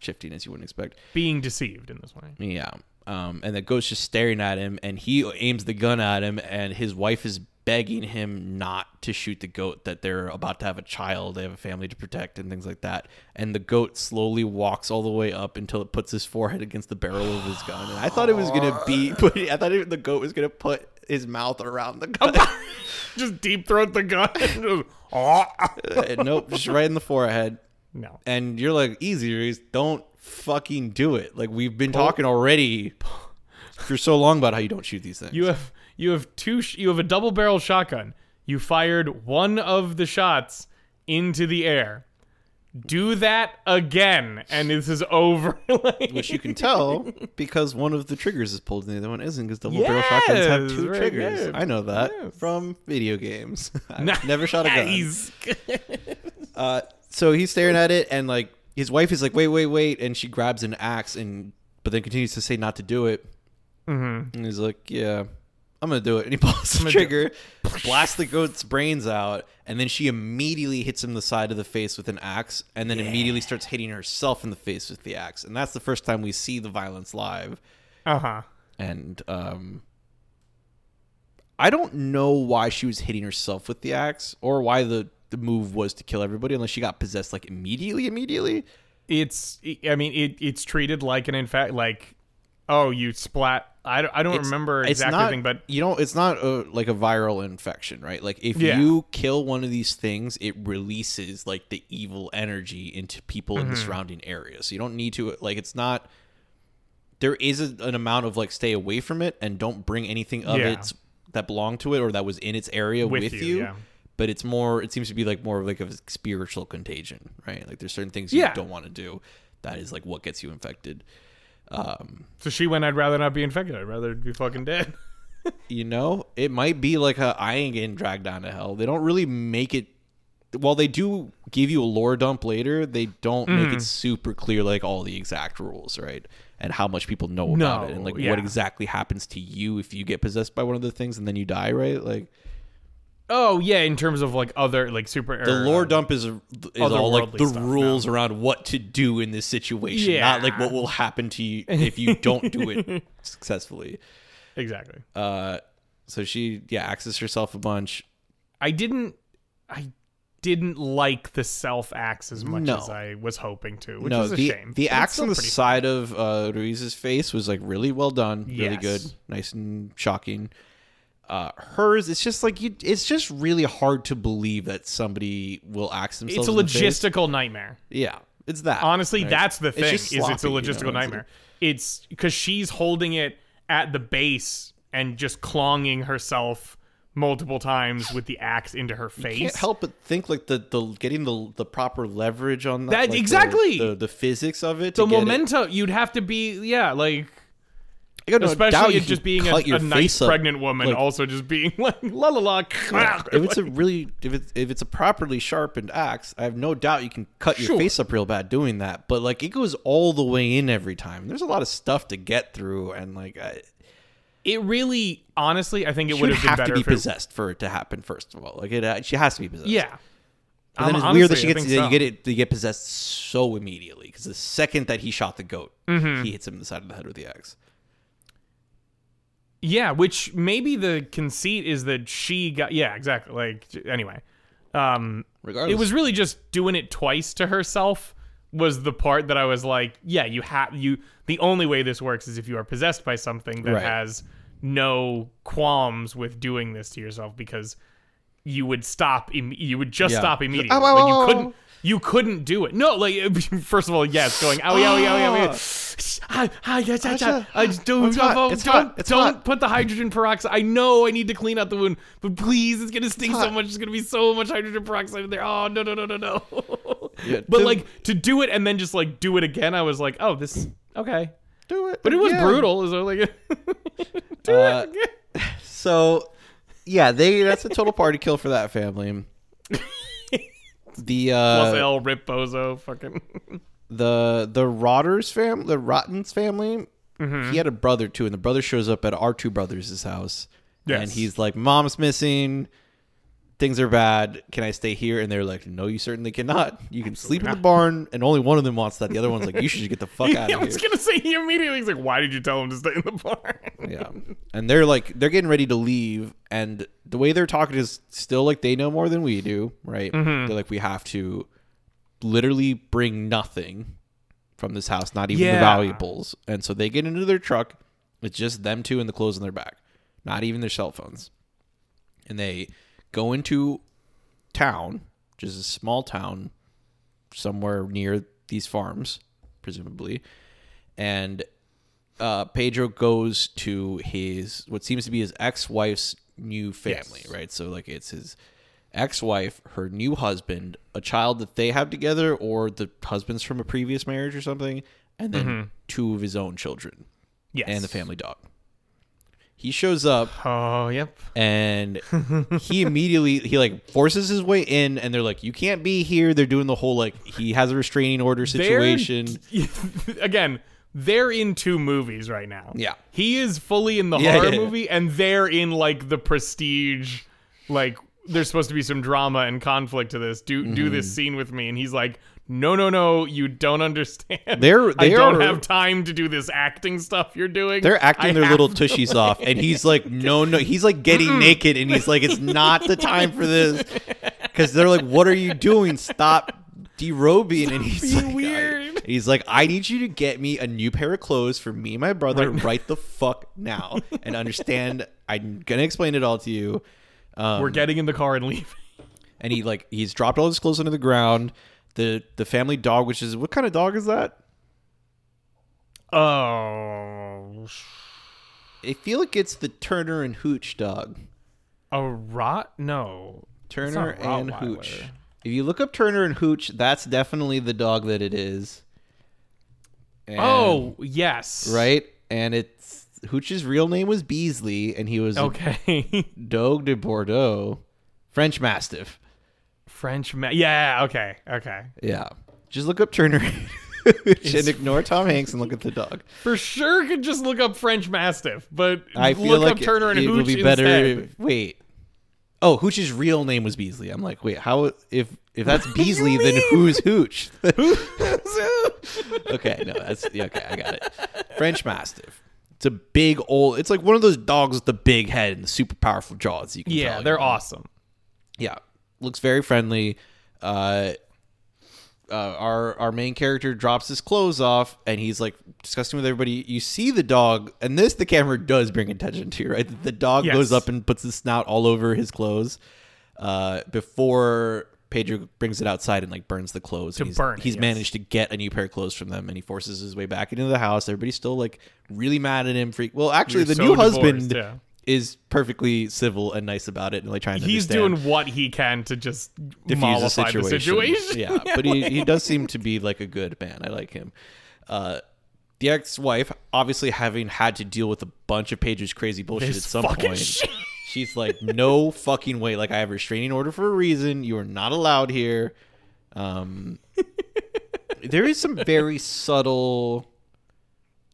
shifting as you wouldn't expect. Being deceived in this way. Yeah. Um, and the ghost just staring at him, and he aims the gun at him, and his wife is begging him not to shoot the goat. That they're about to have a child, they have a family to protect, and things like that. And the goat slowly walks all the way up until it puts his forehead against the barrel of his gun. And I thought it was gonna be, but I thought it, the goat was gonna put his mouth around the gun. Just deep throat the gun. Just, oh. Uh, nope, just right in the forehead. No. And you're like, easy, Ruiz, don't fucking do it. Like we've been talking already for so long about how you don't shoot these things. You have you have two sh- you have a double barrel shotgun. You fired one of the shots into the air. Do that again, and this is over. Like- which you can tell because one of the triggers is pulled and the other one isn't because double barrel shotguns have two very triggers. good. I know that Yes. from video games. I've never shot a gun. Uh, so he's staring at it and like his wife is like, wait, wait, wait, and she grabs an axe and but then continues to say not to do it. Mm-hmm. And he's like, yeah. I'm gonna do it, and he pulls the trigger, blasts the goat's brains out, and then she immediately hits him the side of the face with an axe, and then immediately starts hitting herself in the face with the axe, and that's the first time we see the violence live. Uh huh. and um I don't know why she was hitting herself with the axe or why the the move was to kill everybody unless she got possessed like immediately immediately. It's I mean it it's treated like an in fact like oh you splat. I don't, I don't It's- remember it's exactly not, thing, but you know it's not a, like a viral infection, right? Like if Yeah. you kill one of these things, it releases like the evil energy into people in the Mm-hmm. surrounding area. So you don't need to like it's not there is a, an amount of like stay away from it and don't bring anything of Yeah. it that belonged to it or that was in its area With with, you, you. yeah. But it's more. It seems to be like more of like a spiritual contagion, right? Like there's certain things you don't want to do. That is like what gets you infected. Um, so she went. I'd rather not be infected. I'd rather be fucking dead. you know, it might be like a I ain't getting dragged down to hell. They don't really make it. While they do give you a lore dump later, they don't make Mm-hmm. it super clear like all the exact rules, right? And how much people know about it, and like yeah. what exactly happens to you if you get possessed by one of the things and then you die, right? Like Oh yeah, in terms of like other like super the lore uh, dump is is all like the rules around what to do in this situation, Yeah. not like what will happen to you if you don't do it successfully. exactly. Uh, so she yeah axes herself a bunch. I didn't. I didn't like the self axe as much No. as I was hoping to, which no, was a the shame. the axe on the side of uh, Ruiz's face was like really well done, really Yes. good, nice and shocking. Uh, hers, it's just like you. It's just really hard to believe that somebody will axe themselves. It's a the logistical nightmare. Yeah, it's that. Honestly, right? that's the thing. just Is it's a sloppy, you know, logistical nightmare. It's because she's holding it at the base and just clanging herself multiple times with the axe into her face. can't help but think like the, the getting the the proper leverage on that, That- like, exactly. the, the physics of it the momentum you'd have to be yeah like I got no doubt especially you just being a, a nice up. pregnant woman like- also just being like la la la if it's a really if it's if it's a properly sharpened axe, I have no doubt you can cut your Sure. face up real bad doing that. But like it goes all the way in every time. There's a lot of stuff to get through, and like I, it really honestly i think it would have been have better to be if it- possessed for it to happen. First of all, like it, uh, she has to be possessed. yeah then Um, it's weird that she gets so. you get it to get possessed so immediately because the second that he shot the goat, Mm-hmm. he hits him in the side of the head with the axe. Yeah which maybe the conceit is that she got yeah exactly like anyway um Regardless, it was really just doing it twice to herself was the part that i was like yeah you have you the only way this works is if you are possessed by something that Right. has no qualms with doing this to yourself because you would stop im- you would just Yeah. stop immediately Ow, ow, like you couldn't you couldn't do it. No, like first of all, yes, going owie owie owie owie. Hi, yeah, yeah, yeah. I just don't, It's hot. don't, It's don't, hot. It's don't hot. put the hydrogen peroxide. I know I need to clean out the wound, but please, it's gonna sting so much. It's gonna be so much hydrogen peroxide in there. Oh no, no, no, no, no. Yeah, but to- like to do it and then just like do it again, I was like, oh, this okay. Do it. But it was brutal. So like, do Uh, it again. So, yeah, they that's a total party kill for that family. The Plus uh, L Rip Bozo fucking. the the Rotters fam the Rottens family. Mm-hmm. He had a brother too, and the brother shows up at our two brothers' house, and he's like, "Mom's missing. Things are bad. Can I stay here?" And they're like, "No, you certainly cannot. You can sleep in the barn." And only one of them wants that. The other one's like, "You should just get the fuck out I of was here." gonna say he immediately he's like, why did you tell him to stay in the barn? Yeah, and they're like, they're getting ready to leave, and the way they're talking is still like they know more than we do, right? Mm-hmm. They're like, we have to literally bring nothing from this house, not even Yeah. the valuables. And so they get into their truck. It's just them two and the clothes on their back, not even their cell phones. And they go into town, which is a small town somewhere near these farms, presumably. And uh, Pedro goes to his what seems to be his ex-wife's new family, Yes. right? So like it's his ex-wife, her new husband, a child that they have together, or the husband's from a previous marriage or something, and then two of his own children Yes. and the family dog. He shows up Oh, yep. and he immediately he like forces his way in and they're like you can't be here they're doing the whole like he has a restraining order They're- situation Again, they're in two movies right now. Yeah. He is fully in the Yeah, horror yeah, yeah. movie, and they're in like the prestige, like there's supposed to be some drama and conflict to this. Do do Mm-hmm. this scene with me, and he's like, no, no, no, you don't understand. They're- I they don't are- have time to do this acting stuff you're doing. they're acting I their little to- tushies off and he's like no no he's like getting naked and he's like it's not the time for this because they're like what are you doing stop derobing and he's like weird. I, he's like I need you to get me a new pair of clothes for me and my brother right, the fuck now and understand I'm gonna explain it all to you um, We're getting in the car and leaving. and he like he's dropped all his clothes onto the ground. The the family dog, which is what kind of dog is that? Oh, I feel like it's the Turner and Hooch dog. a rot? No. Turner and. Hooch. If you look up Turner and Hooch, that's definitely the dog that it is. And- oh, yes. right, and it's Hooch's real name was Beasley, and he was Okay. Dogue de Bordeaux, French Mastiff. French ma- Yeah, okay. Okay. Yeah, just look up Turner and ignore Tom Hanks and look at the dog. For sure could just look up French Mastiff, but I feel look like up Turner and it, Hooch would be better. instead. Wait. Oh, Hooch's real name was Beasley. I'm like, wait, how? If if that's Beasley, then who's Hooch? okay, no, that's yeah, okay. I got it. French Mastiff. It's a big old. It's like one of those dogs with the big head and the super powerful jaws. You can yeah, tell, they're know? awesome. Yeah, looks very friendly. Uh, uh, our our main character drops his clothes off and he's like discussing with everybody. You see the dog, and this the camera does bring attention to, right? The dog Yes. goes up and puts his snout all over his clothes uh, before Pedro brings it outside and like burns the clothes. To he's, burn he's yes. managed to get a new pair of clothes from them, and he forces his way back into the house. Everybody's still like really mad at him. Freak. Well, actually, You're the so new husband yeah. Is perfectly civil and nice about it, and like trying to He's doing what he can to just diffuse the situation. the situation. Yeah, but he, he does seem to be like a good man. I like him. Uh, the ex-wife, obviously having had to deal with a bunch of Page's crazy bullshit This at some point, shit. she's like, "No fucking way! Like I have a restraining order for a reason. You are not allowed here." Um, there is some very subtle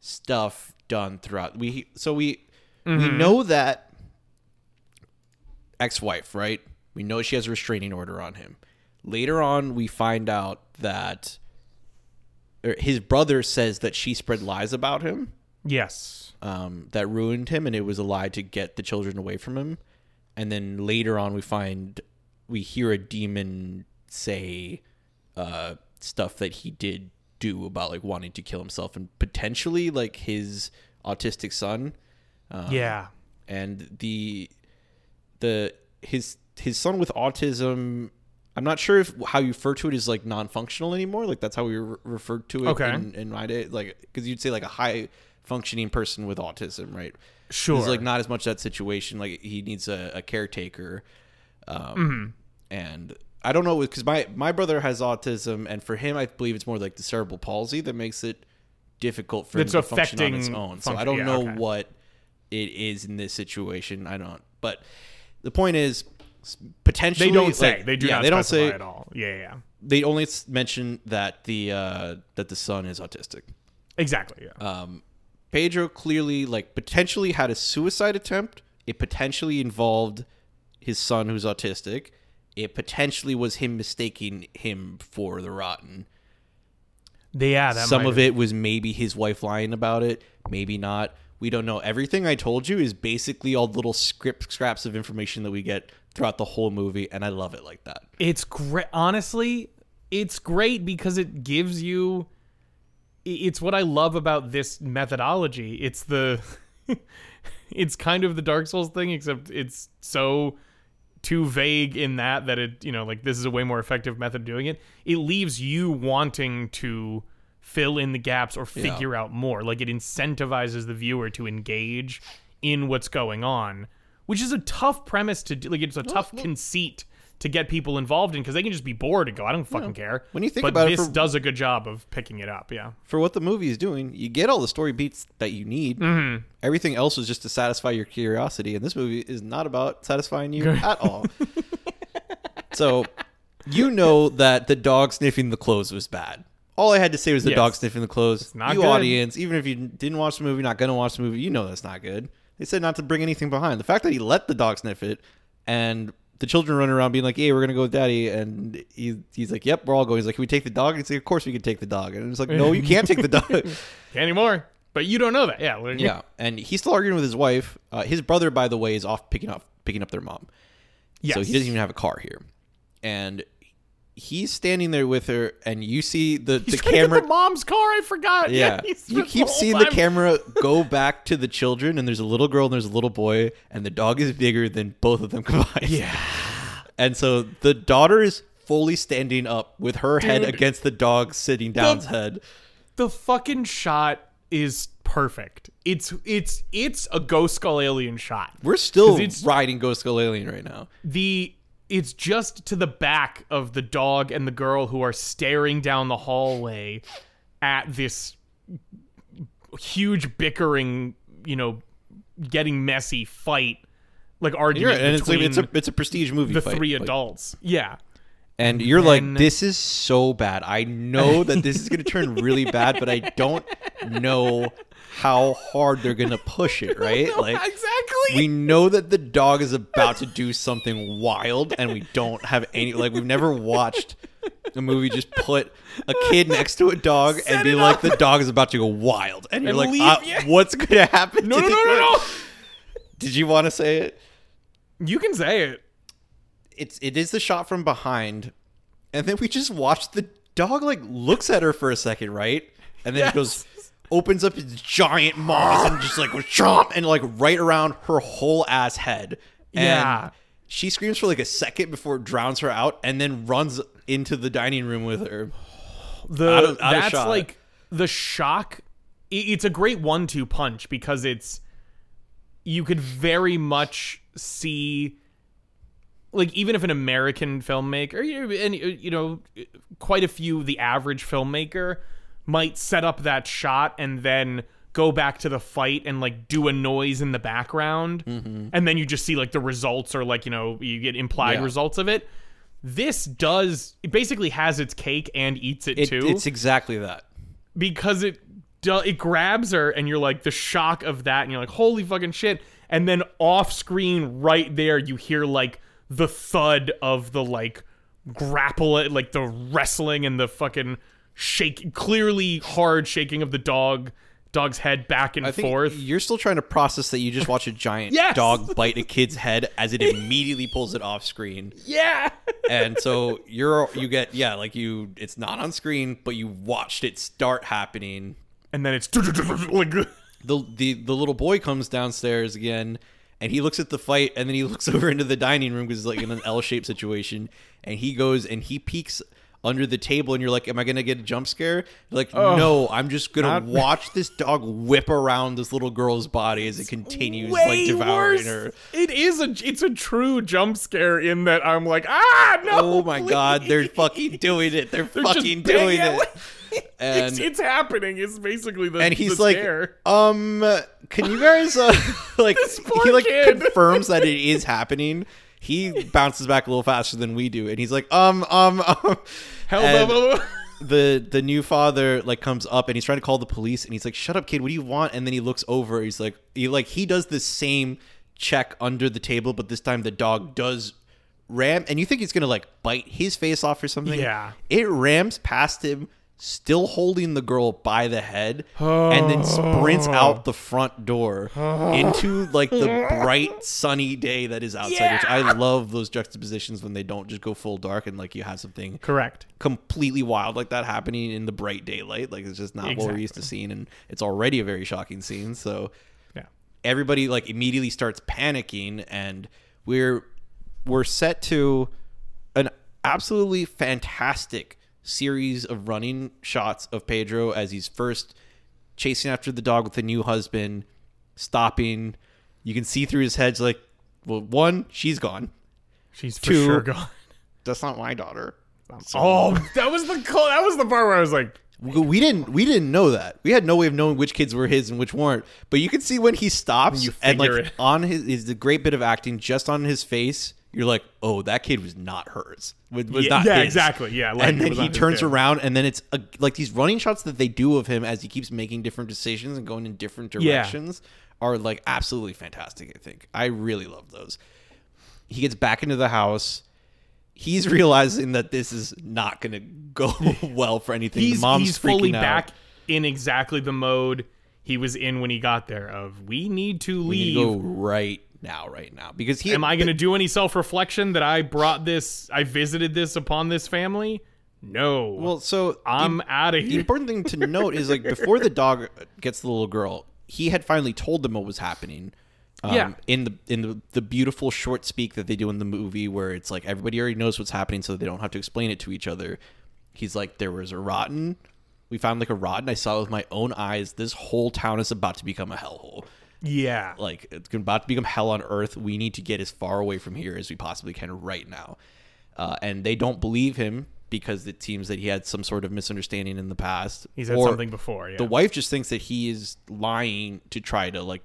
stuff done throughout. We so we we know that ex-wife, right? We know she has a restraining order on him. Later on, we find out that his brother says that she spread lies about him Yes. um, that ruined him, and it was a lie to get the children away from him. And then later on, we find we hear a demon say uh, stuff that he did do about like wanting to kill himself and potentially like his autistic son. Um, yeah. and the the his his son with autism I'm not sure if how you refer to it is like non-functional anymore. Like that's how we re- referred to it Okay. in, in my day. Like because you'd say like a high functioning person with autism, right? Sure. There's like not as much that situation. Like he needs a, a caretaker, um, Mm-hmm. and I don't know because my my brother has autism, and for him, I believe it's more like the cerebral palsy that makes it difficult for It's him to function on its own. So I don't yeah, know okay. what it is in this situation. I don't. But the point is, potentially they don't say. like- they do yeah, not They don't say. at all. Yeah, yeah. They only mention that the uh, that the son is autistic. Exactly. Yeah. Um, Pedro clearly, like, potentially had a suicide attempt. It potentially involved his son, who's autistic. It potentially was him mistaking him for the rotten. Yeah. That Some of it was maybe his wife lying about it, maybe not. We don't know. Everything I told you is basically all little script scraps of information that we get throughout the whole movie, and I love it like that. It's great. Honestly, it's great because it gives you. It's what I love about this methodology. It's the. it's kind of the Dark Souls thing, except it's so too vague in that that it you know like this is a way more effective method of doing it. It leaves you wanting to fill in the gaps or figure out more. Like it incentivizes the viewer to engage in what's going on, which is a tough premise to do. Like it's a tough conceit to get people involved in because they can just be bored and go, I don't fucking care. When you think but about it this does a good job of picking it up. Yeah. For what the movie is doing, you get all the story beats that you need. Mm-hmm. Everything else is just to satisfy your curiosity, and this movie is not about satisfying you at all. so, you know that the dog sniffing the clothes was bad. All I had to say was the Yes. dog sniffing the clothes. not you good. audience, even if you didn't watch the movie, not gonna watch the movie, you know that's not good. They said not to bring anything behind. The fact that he let the dog sniff it, and the children running around being like, "Hey, we're gonna go with daddy," and he, he's like, "Yep, we're all going." He's like, "Can we take the dog?" And he's like, "Of course we can take the dog." And it's like, "No, you can't take the dog." Can't anymore. But you don't know that. Yeah. like- yeah, and he's still arguing with his wife. Uh, his brother, by the way, is off picking up picking up their mom. Yes. So he doesn't even have a car here, and he's standing there with her, and you see the the camera. the mom's car. I forgot. yeah, he's you keep whole seeing the camera go back to the children, and there's a little girl and there's a little boy, and the dog is bigger than both of them combined. Yeah. and so the daughter is fully standing up with her head against the dog sitting down's head. the fucking shot is perfect. It's it's it's a ghost skull alien shot. We're still it's- riding Ghost Skull Alien right now. The it's just to the back of the dog and the girl who are staring down the hallway at this huge bickering, you know, getting messy fight like argument right, and it's, like, it's a it's a prestige movie. the fight. three Like, adults. Yeah. and you're then- like, this is so bad. I know that this is going to turn really bad, but I don't know how hard they're to push it. Right? Like, exactly. we know that the dog is about to do something wild, and we don't have any. Like, we've never watched a movie just put a kid next to a dog and be like, up. the dog is about to go wild, and you're like, uh, yeah. what's to happen? no, to no, no, no, no. Did you want to say it? You can say it. it's it is the shot from behind, and then we just watch the dog like looks at her for a second, right? And then Yes. it goes opens up his giant maws and just like chomp and like right around her whole ass head. And Yeah. She screams for like a second before it drowns her out and then runs into the dining room with her. the Out of- out that's like the shock it's a great one-two punch because it's you could very much see like even if an american filmmaker and you know quite a few the average filmmaker might set up that shot and then go back to the fight and like do a noise in the background. Mm-hmm. And then you just see like the results or like you know you get implied Yeah. results of it. This does it basically has its cake and eats it, It, too. it's exactly that. because it do, it grabs her and you're like the shock of that and you're like holy fucking shit. And then off screen right there you hear like the thud of the like grapple it like the wrestling and the fucking shake clearly hard shaking of the dog dog's head back and I think forth you're still trying to process that you just watch a giant Yes! dog bite a kid's head as it immediately pulls it off screen. yeah and so you're you get yeah like you it's not on screen but you watched it start happening and then it's like the the, the little boy comes downstairs again and he looks at the fight, and then he looks over into the dining room because it's like in an L-shaped situation, and he goes and he peeks under the table, and you're like, "Am I gonna get a jump scare?" You're like, no, I'm just gonna not- watch this dog whip around this little girl's body as it continues like devouring worse. her. It is a it's a true jump scare in that I'm like ah no. Oh my god, they're fucking doing it! They're, They're fucking doing it. like- And- it's, it's happening. It's basically the and he's the like, scare. um, can you guys uh, like? He like kid. confirms that it is happening. He bounces back a little faster than we do, and he's like, um, um, um. Hell, and- the the new father like comes up and he's trying to call the police and he's like shut up kid what do you want and then he looks over he's like he like he does the same check under the table but this time the dog does ram and you think he's gonna like bite his face off or something Yeah. it rams past him still holding the girl by the head and then sprints out the front door into like the bright sunny day that is outside which i love those juxtapositions when they don't just go full dark and like you have something Correct. completely wild like that happening in the bright daylight. Like it's just not what we're used to seeing, and it's already a very shocking scene. So Yeah. everybody like immediately starts panicking, and we're we're set to an absolutely fantastic series of running shots of Pedro as he's first chasing after the dog with the new husband, stopping. You can see through his head, like, well, one, she's gone. She's for Two. sure gone. That's not my daughter. Oh, that was the call. That was the part where I was like, We we didn't we didn't know that. We had no way of knowing which kids were his and which weren't. But you can see when he stops You and like it. on his is the great bit of acting just on his face. You're like, oh, that kid was not hers. Was, was Yeah, not yeah, his. exactly. Yeah, like, and then he turns kid. around, and then it's a, like these running shots that they do of him as he keeps making different decisions and going in different Yeah. directions are like absolutely fantastic. I think I really love those. He gets back into the house. He's realizing that this is not going to go well for anything. he's mom's he's fully out. back in exactly the mode he was in when he got there. Of we need to We leave. need to go right now, right now, because he. Am I going to do any self reflection that I brought this? I visited this upon this family. No. Well, so I'm out of here The important thing to note is like before the dog gets the little girl, he had finally told them what was happening. Um, Yeah. In the in the, the beautiful short speak that they do in the movie, where it's like everybody already knows what's happening, so they don't have to explain it to each other. He's like, there was a rotten. We found like a rotten. I saw it with my own eyes. This whole town is about to become a hellhole. Yeah. Like it's about to become hell on earth. We need to get as far away from here as we possibly can right now. Uh, and they don't believe him because it seems that he had some sort of misunderstanding in the past. He's had Or something before. Yeah. The wife just thinks that he is lying to try to like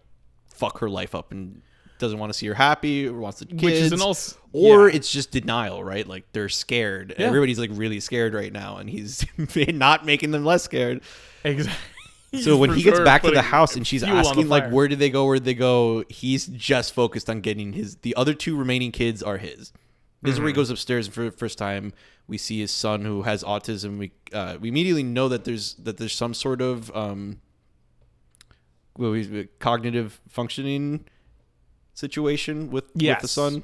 fuck her life up and doesn't want to see her happy or wants the kids. Which is an als- or yeah. it's just denial, right? Like they're scared. Yeah. Everybody's like really scared right now, and he's not making them less scared. exactly. So when he gets back to the house and she's fuel on the asking like where did they go, where did they go, he's just focused on getting his the other two remaining kids are his. This is where he Mm-hmm. goes upstairs for the first time. We see his son who has autism. We uh, we immediately know that there's that there's some sort of um well, we- cognitive functioning situation with with the son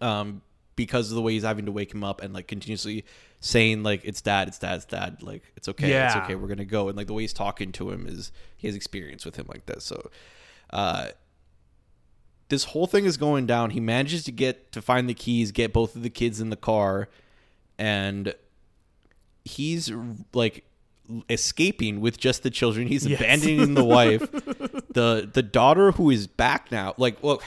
um because of the way he's having to wake him up and like continuously saying like it's dad it's dad it's dad like it's okay yeah. it's okay we're gonna go. And like the way he's talking to him is he has experience with him like this. So uh this whole thing is going down. He manages to get to find the keys get both of the kids in the car and he's like escaping with just the children. He's Yes. abandoning the wife. The the daughter who is back now like well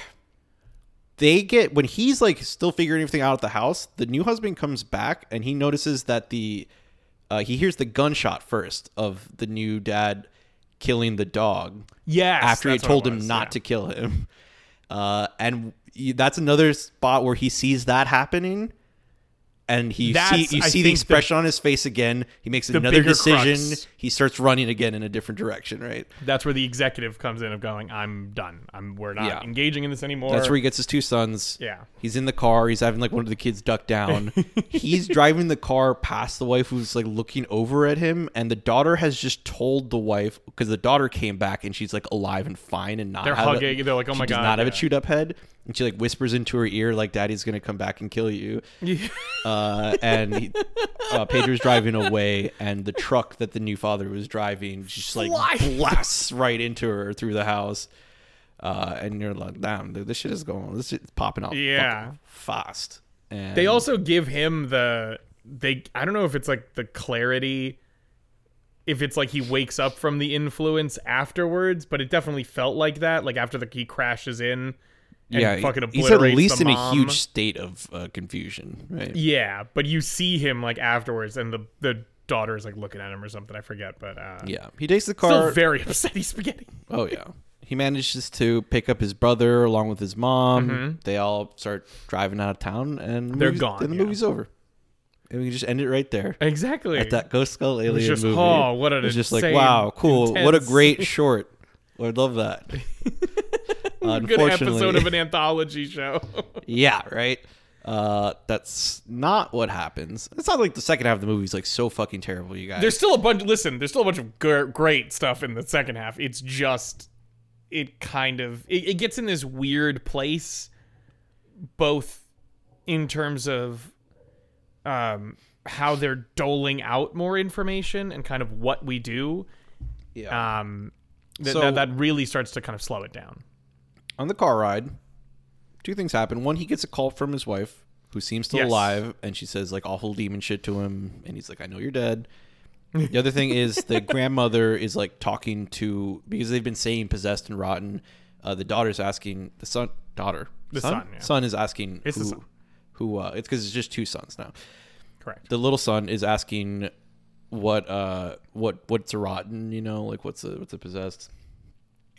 they get when he's like still figuring everything out at the house the new husband comes back and he notices that the uh, he hears the gunshot first of the new dad killing the dog Yes. after he told him was, not yeah. to kill him uh, and that's another spot where he sees that happening and he see you I see the think the- expression on his face again he makes another decision crux. he starts running again in a different direction right That's where the executive comes in of going, I'm done. I'm we're not Yeah. engaging in this anymore. That's where he gets his two sons. Yeah. He's in the car. He's having like one of the kids duck down. he's driving the car past the wife who's like looking over at him. And the daughter has just told the wife because the daughter came back and she's like alive and fine and not They're have a- hugging, they're like, "Oh she my does God, not have a chewed up head. And she like whispers into her ear like daddy's going to come back and kill you. Uh, and he, uh, Pedro's driving away, and the truck that the new father was driving just like Fly. blasts right into her through the house. uh, and you're like, damn, dude, this shit is going, this shit's popping off, Yeah. fast. And They also give him the they I don't know if it's like the clarity if it's like he wakes up from the influence afterwards, but it definitely felt like that like after the he crashes in yeah, fucking obliterates he's at least in a huge state of uh, confusion, right? Yeah, but you see him like afterwards and the the daughter is like looking at him or something, I forget, but uh Yeah, he takes the still car. very upset he's spaghetti. Oh yeah. He manages to pick up his brother along with his mom. Mhm. They all start driving out of town, and the They're gone, And the yeah. movie's over. And we can just end it right there Exactly. at that Ghost Skull Alien just, movie. oh, what an it's just like wow, cool, what a great short. I would love that. A good episode of an anthology show. yeah, right. Uh, that's not what happens. It's not like the second half of the movie is like so fucking terrible, you guys. There's still a bunch. Listen, there's still a bunch of gr- great stuff in the second half. It's just, it kind of it, it gets in this weird place, both in terms of, um, how they're doling out more information and kind of what we do. yeah. Um, th- So- that that really starts to kind of slow it down. On the car ride, two things happen. One, he gets a call from his wife, who seems still Yes. alive, and she says like awful demon shit to him, and he's like, "I know you're dead." the other thing is the grandmother is like talking to because they've been saying possessed and rotten. Uh, the daughter's asking the son, daughter, The son, yeah. son is asking It's the who, son. who uh, it's because it's just two sons now. Correct. The little son is asking what uh what what's a rotten, you know, like what's a what's a possessed,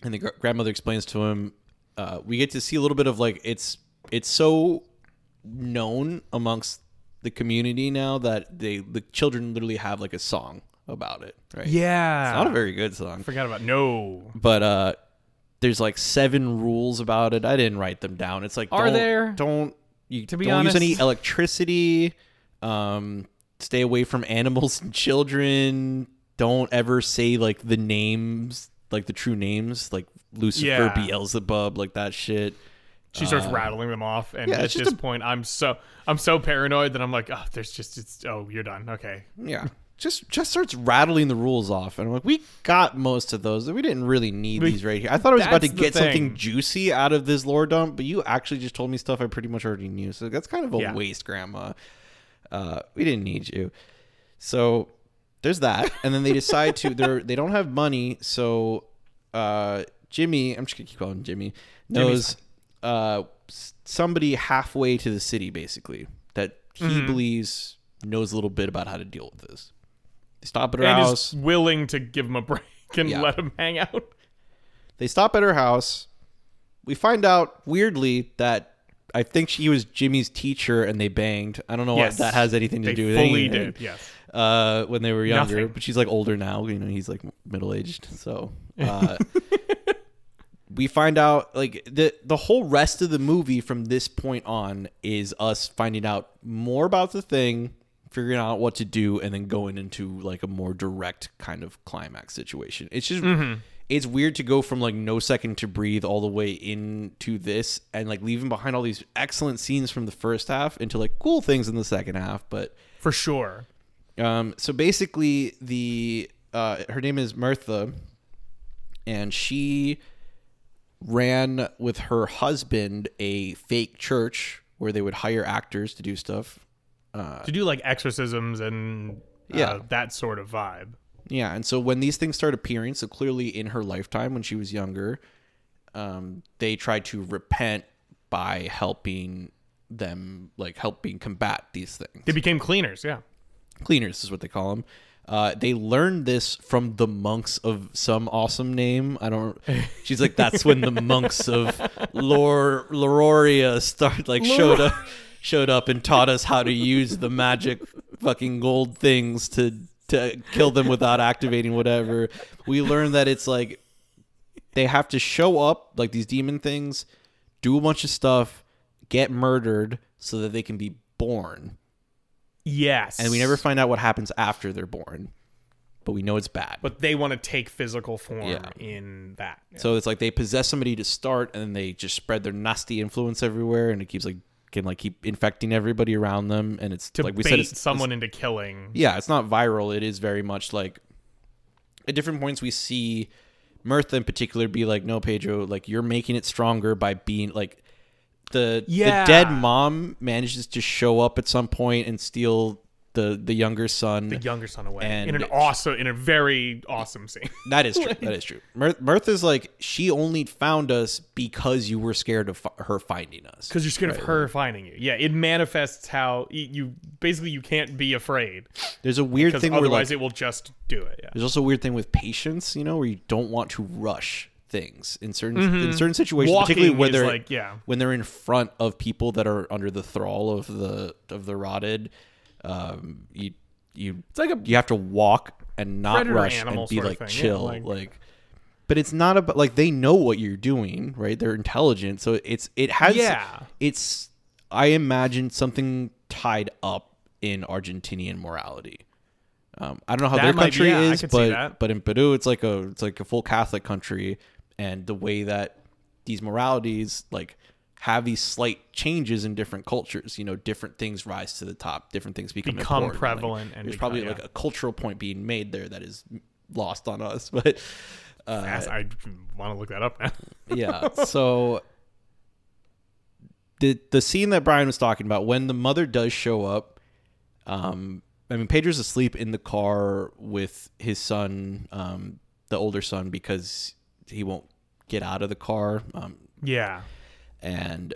and the gr- grandmother explains to him. Uh, we get to see a little bit of like it's it's so known amongst the community now that they the children literally have like a song about it, right? yeah. It's not a very good song, Forgot about no. but uh, there's like seven rules about it. I didn't write them down. It's like Are don't, there? Don't you To be don't use any electricity. Um, stay away from animals and children. Don't ever say like the names, like the true names, like Lucifer, Yeah. Beelzebub, like that shit. She starts rattling them off, and Uh, yeah, at this a- point, I'm so I'm so paranoid that I'm like, oh, there's just it's oh, you're done. Okay, Yeah. Just just starts rattling the rules off, and I'm like, we got most of those. We didn't really need We- these right here. I thought I was about to get something juicy out of this lore dump, but you actually just told me stuff I pretty much already knew. So that's kind of a Yeah. waste, Grandma. Uh, we didn't need you. So there's that, and then they decide to. They're they don't have money, so uh, Jimmy. I'm just gonna keep calling him Jimmy. Knows uh, somebody halfway to the city, basically that he Mm-hmm. believes knows a little bit about how to deal with this. They stop at her and house. willing to give him a break and Yeah. let him hang out. They stop at her house. We find out weirdly that I think she was Jimmy's teacher and they banged. I don't know Yes. what that has anything to They do with fully anything. did. Yes. uh, when they were younger. Nothing. But she's like older now. You know, he's like middle aged. So uh, we find out like the the whole rest of the movie from this point on is us finding out more about the thing, figuring out what to do, and then going into like a more direct kind of climax situation. It's just. It's weird to go from like no second to breathe all the way into this and like leaving behind all these excellent scenes from the first half into like cool things in the second half, but For sure. um, so basically, the uh, her name is Mirtha, and she ran with her husband a fake church where they would hire actors to do stuff. To do like exorcisms and uh, Yeah. that sort of vibe. Yeah, and so when these things start appearing, so clearly in her lifetime when she was younger, um, they tried to repent by helping them, like helping combat these things. They became cleaners. Yeah. cleaners is what they call them. Uh, they learned this from the monks of some awesome name. I don't. She's like, that's when the monks of Lor Lororia start like showed up, showed up and taught us how to use the magic fucking gold things to to kill them without activating whatever. We learned that it's like they have to show up like these demon things, do a bunch of stuff, get murdered so that they can be born Yes. and we never find out what happens after they're born, but we know it's bad. But they want to take physical form Yeah. in that. so it's like they possess somebody to start, and then they just spread their nasty influence everywhere, and it keeps like can like keep infecting everybody around them, and it's to like we bait said, it's, someone into killing. yeah, it's not viral. It is very much like at different points we see Mirtha in particular be like, no, Pedro, like you're making it stronger by being like the Yeah. the dead mom manages to show up at some point and steal the the younger son. the younger son away And- in an awesome, in a very awesome scene. that is true. That is true. Mir- Mirtha's like she only found us because you were scared of her finding us. Because you're scared of her finding you. Yeah, it manifests how you basically you can't be afraid There's a weird thing where otherwise like, it will just do it. Yeah. There's also a weird thing with patience, you know, where you don't want to rush things in certain in certain situations, Mm-hmm. Walking particularly when they're like, yeah. when they're in front of people that are under the thrall of the of the rotted. Um, you you It's like a you have to walk and not rush and be like thing, yeah, chill, like- like. But it's not about like they know what you're doing, right? They're intelligent, so it's it has Yeah. It's I imagine something tied up in Argentinian morality. Um, I don't know how That their might be- country yeah, is, but but in Peru it's like a it's like a full Catholic country, and the way that these moralities like have these slight changes in different cultures. You know, different things rise to the top, different things become Become important. Like, prevalent and there's become- probably yeah. like a cultural point being made there that is lost on us, but uh, Yes, I want to look that up now. yeah. So the the scene that Brian was talking about when the mother does show up, um, I mean Pedro's asleep in the car with his son, um, the older son, because he won't get out of the car, um, yeah. and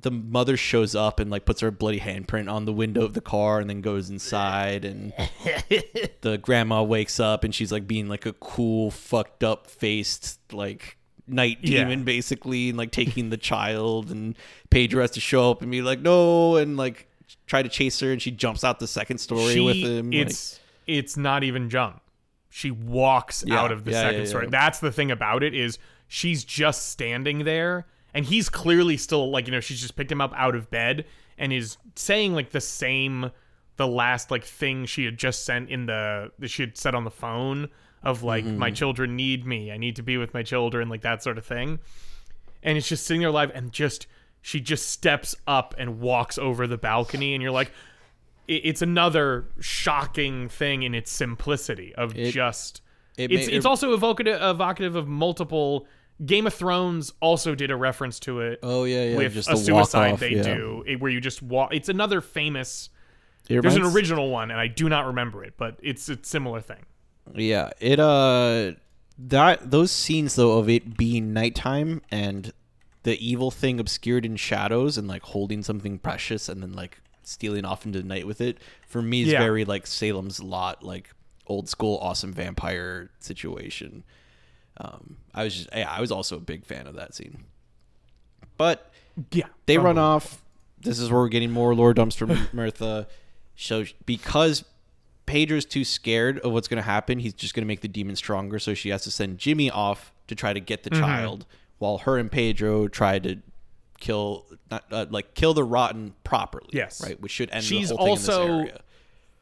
the mother shows up and like puts her bloody handprint on the window of the car and then goes inside and the grandma wakes up and she's like being like a cool fucked up faced like night Yeah. demon basically and like taking the child and Pedro has to show up and be like no and like try to chase her and she jumps out the second story She, with him like- it's it's not even jump. She walks Yeah, out of the yeah, second yeah, story. That's the thing about it is she's just standing there and he's clearly still like you know she's just picked him up out of bed and is saying like the same the last like thing she had just sent in the that she had said on the phone of like Mm-hmm. my children need me. I need to be with my children like that sort of thing. And it's just sitting there live and just she just steps up and walks over the balcony and you're like it's another shocking thing in its simplicity of It- just it it's ma- it's it- also evocative evocative of multiple Game of Thrones also did a reference to it oh yeah yeah with just a the suicide off, they yeah. do where you just walk it's another famous It there's an original one and I do not remember it but it's a similar thing Yeah, it uh that those scenes though of it being nighttime and the evil thing obscured in shadows and like holding something precious and then like stealing off into the night with it for me is Yeah. very like Salem's Lot like old school awesome vampire situation. Um I was just yeah, I was also a big fan of that scene. But yeah they run off. This is where we're getting more Lord from Mirtha. So because Pedro's too scared of what's going to happen, he's just going to make the demon stronger. So she has to send Jimmy off to try to get the Mm-hmm. child, while her and Pedro try to kill, not, uh, like kill the rotten properly. Yes. right, which should end She's the whole thing also- in this area.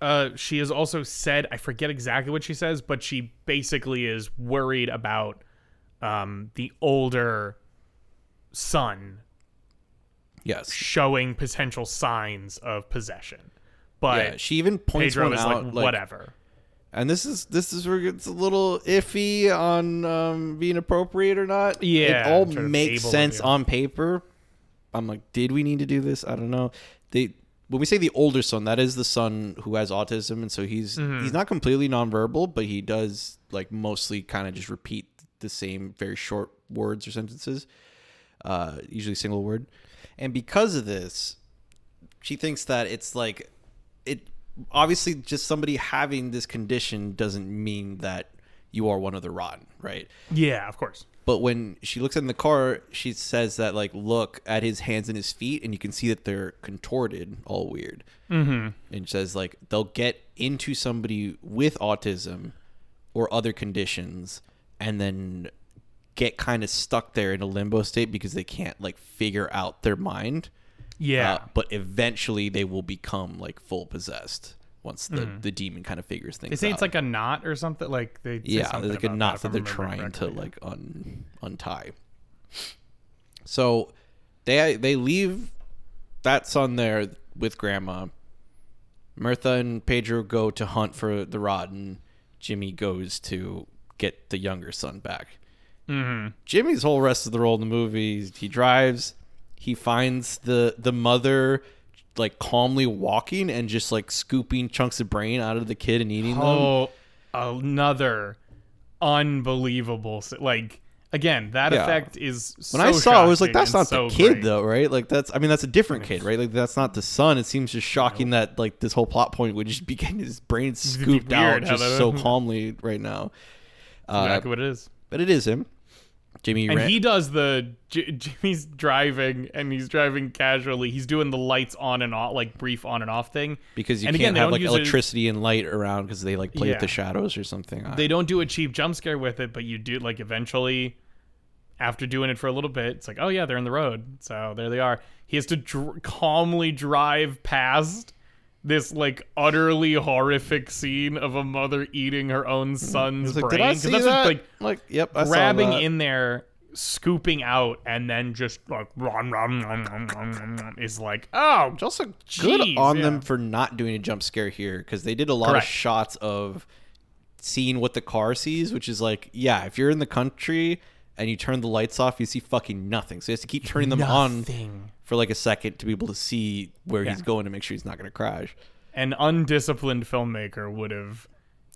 uh, she has also said I forget exactly what she says, but she basically is worried about um, the older son Yes, showing potential signs of possession. But yeah. She even points Pedro one is out, like, like, whatever. and this is this is where it's a little iffy on um, being appropriate or not. Yeah, it all makes sense on paper. I'm like, did we need to do this? I don't know. They when we say the older son, that is the son who has autism, and so he's Mm-hmm. he's not completely nonverbal, but he does like mostly kind of just repeat the same very short words or sentences, uh, usually single word. And because of this, she thinks that it's like it obviously just somebody having this condition doesn't mean that you are one of the rotten, right? Yeah, of course. But when she looks in the car, she says that like look at his hands and his feet, and you can see that they're contorted, all weird. Mm-hmm. And she says like they'll get into somebody with autism or other conditions, and then get kind of stuck there in a limbo state because they can't like figure out their mind. Yeah. Uh, but eventually they will become like full possessed once the, the demon kind of figures things out. they say out. it's like a knot or something. Like they yeah, something like a knot if that they're trying to like un, untie. So they they leave that son there with grandma. Mirtha and Pedro go to hunt for the rod, and Jimmy goes to get the younger son back. Mm-hmm. Jimmy's whole rest of the role in the movie, he drives, he finds the the mother like calmly walking and just like scooping chunks of brain out of the kid and eating them. Oh, another unbelievable. Like again, that Yeah. effect is. When I saw, it, I was like, "That's not so the kid, great. though, right? Like that's, I mean, that's a different kid, right? Like that's not the son. It seems just shocking that like this whole plot point would just be getting his brain scooped out just so calmly right now. Uh, Exactly what it is. but it is him, Jimmy. And he does the J- Jimmy's driving, and he's driving casually. He's doing the lights on and off, like brief on and off thing. because you and can't again, they have like it- electricity and light around because they like play with the shadows or something. They don't do a cheap jump scare with it, but you do like eventually. After doing it for a little bit, it's like, oh yeah, they're in the road. So there they are. He has to dr- calmly drive past this like utterly horrific scene of a mother eating her own mm. son's like, brain. did I 'Cause see that's that? like like, yep, I saw grabbing in there, scooping out, and then just like rum, rum, rum, is like, oh, just also good on yeah. them for not doing a jump scare here because they did a lot Correct. of shots of seeing what the car sees, which is like, yeah, if you're in the country and you turn the lights off, you see fucking nothing. So you have to keep turning them on nothing. For like a second to be able to see where he's going to make sure he's not going to crash. An undisciplined filmmaker would have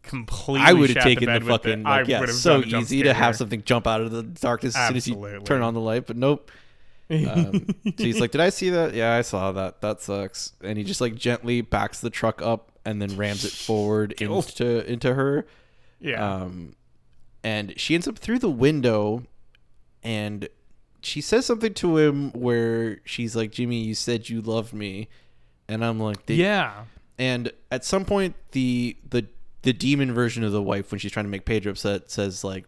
completely. I would have taken the, the fucking like, yeah, so done a jump easy to have something jump out of the darkness as soon as you turn on the light, but nope. Um, so he's like, "Did I see that? Yeah, I saw that. That sucks." And he just like gently backs the truck up and then rams it forward into into her. Yeah. Um, and she ends up through the window, and she says something to him where she's like, "Jimmy, you said you loved me," and I'm like, "Did yeah. and at some point the the the demon version of the wife when she's trying to make Pedro upset says like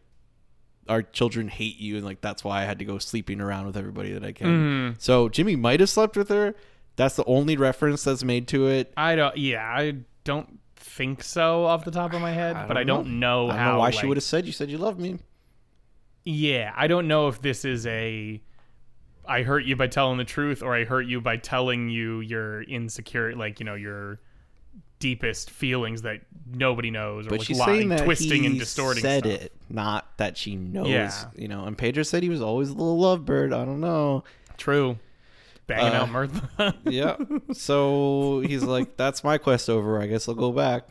our children hate you and like that's why I had to go sleeping around with everybody that I can. Mm-hmm. So Jimmy might have slept with her. That's the only reference that's made to it. I don't. Yeah, I don't think so off the top of my head, but I don't know I don't how. know why she would have said you said you love me. Yeah, I don't know if this is a I hurt you by telling the truth or I hurt you by telling you your insecure like, you know, your deepest feelings that nobody knows or But like she's lying, saying that twisting he and distorting said stuff. it, not that she knows. Yeah. You know, and Pedro said he was always a little lovebird. I don't know. True. Banging Uh, out Mirtha. yeah. So he's like, "That's my quest over. I guess I'll go back."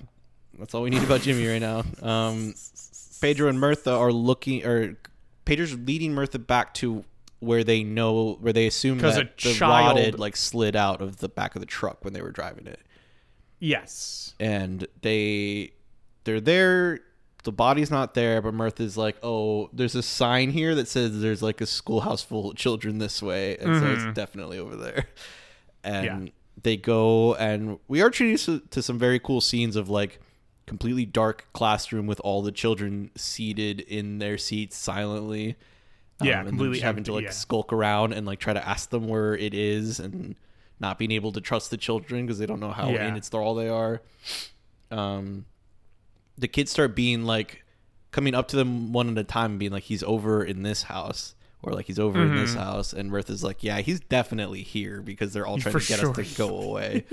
That's all we need about Jimmy right now. Um, Pedro and Mirtha are looking, or Pedro's leading Mirtha back to where they know, where they assume that a the child- like slid out of the back of the truck when they were driving it, yes. and they they're there. The body's not there, but Mirtha's like, "Oh, there's a sign here that says there's like a schoolhouse full of children this way, and so it's definitely over there." And Mm-hmm. Yeah. they go, and we are treated to, to some very cool scenes of like completely dark classroom with all the children seated in their seats silently. Um, yeah, and completely having to like yeah. skulk around and like try to ask them where it is, and not being able to trust the children because they don't know how Yeah. in its thrall they are. Um, the kids start being like coming up to them one at a time and being like he's over in this house or like he's over in this mm-hmm. house and Mirtha's like yeah he's definitely here because they're all trying For to get sure. us to go away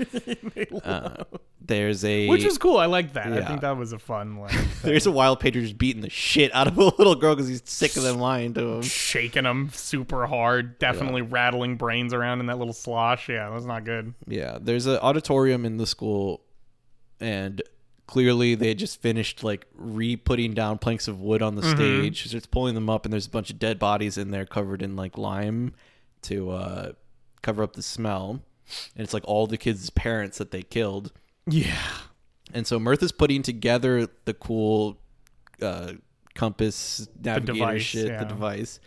there's a Which is cool. I like that. I Yeah. think that was a fun like there's a wild pager just beating the shit out of a little girl because he's sick of them lying to him shaking them super hard, definitely rattling brains around in that little slosh. Yeah, that's not good. Yeah, there's an auditorium in the school, and clearly they just finished like re-putting down planks of wood on the stage. So it's pulling them up, and there's a bunch of dead bodies in there covered in like lime to uh, cover up the smell. And it's like all the kids' parents that they killed. Yeah. And so Mirtha's putting together the cool uh, compass navigator device, shit, yeah. the device,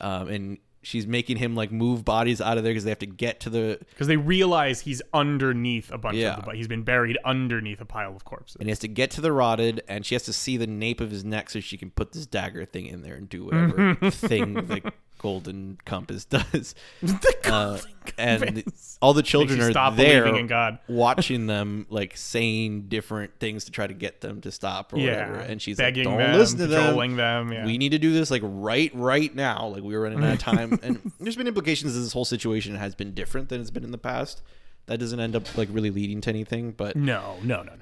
um, and she's making him like move bodies out of there because they have to get to the Because they realize he's underneath a bunch Yeah. of the, he's been buried underneath a pile of corpses. and he has to get to the rotted, and she has to see the nape of his neck so she can put this dagger thing in there and do whatever thing the golden compass does. Uh, and compass. all the children are stop there believing in God. watching them like saying different things to try to get them to stop or yeah, whatever. And she's begging like, "Don't them, listen to them. them. Yeah. We need to do this like right, right now. Like we were running out of time, and there's been implications that this whole situation has been different than it's been in the past. That doesn't end up like really leading to anything, but no, no, no,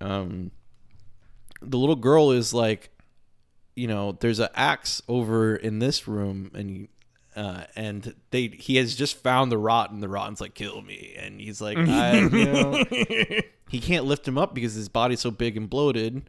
no. um, the little girl is like you know, there's an axe over in this room, and he, uh, and they he has just found the rot, and The rotten's like, kill me, and he's like, I, you know, he can't lift him up because his body's so big and bloated.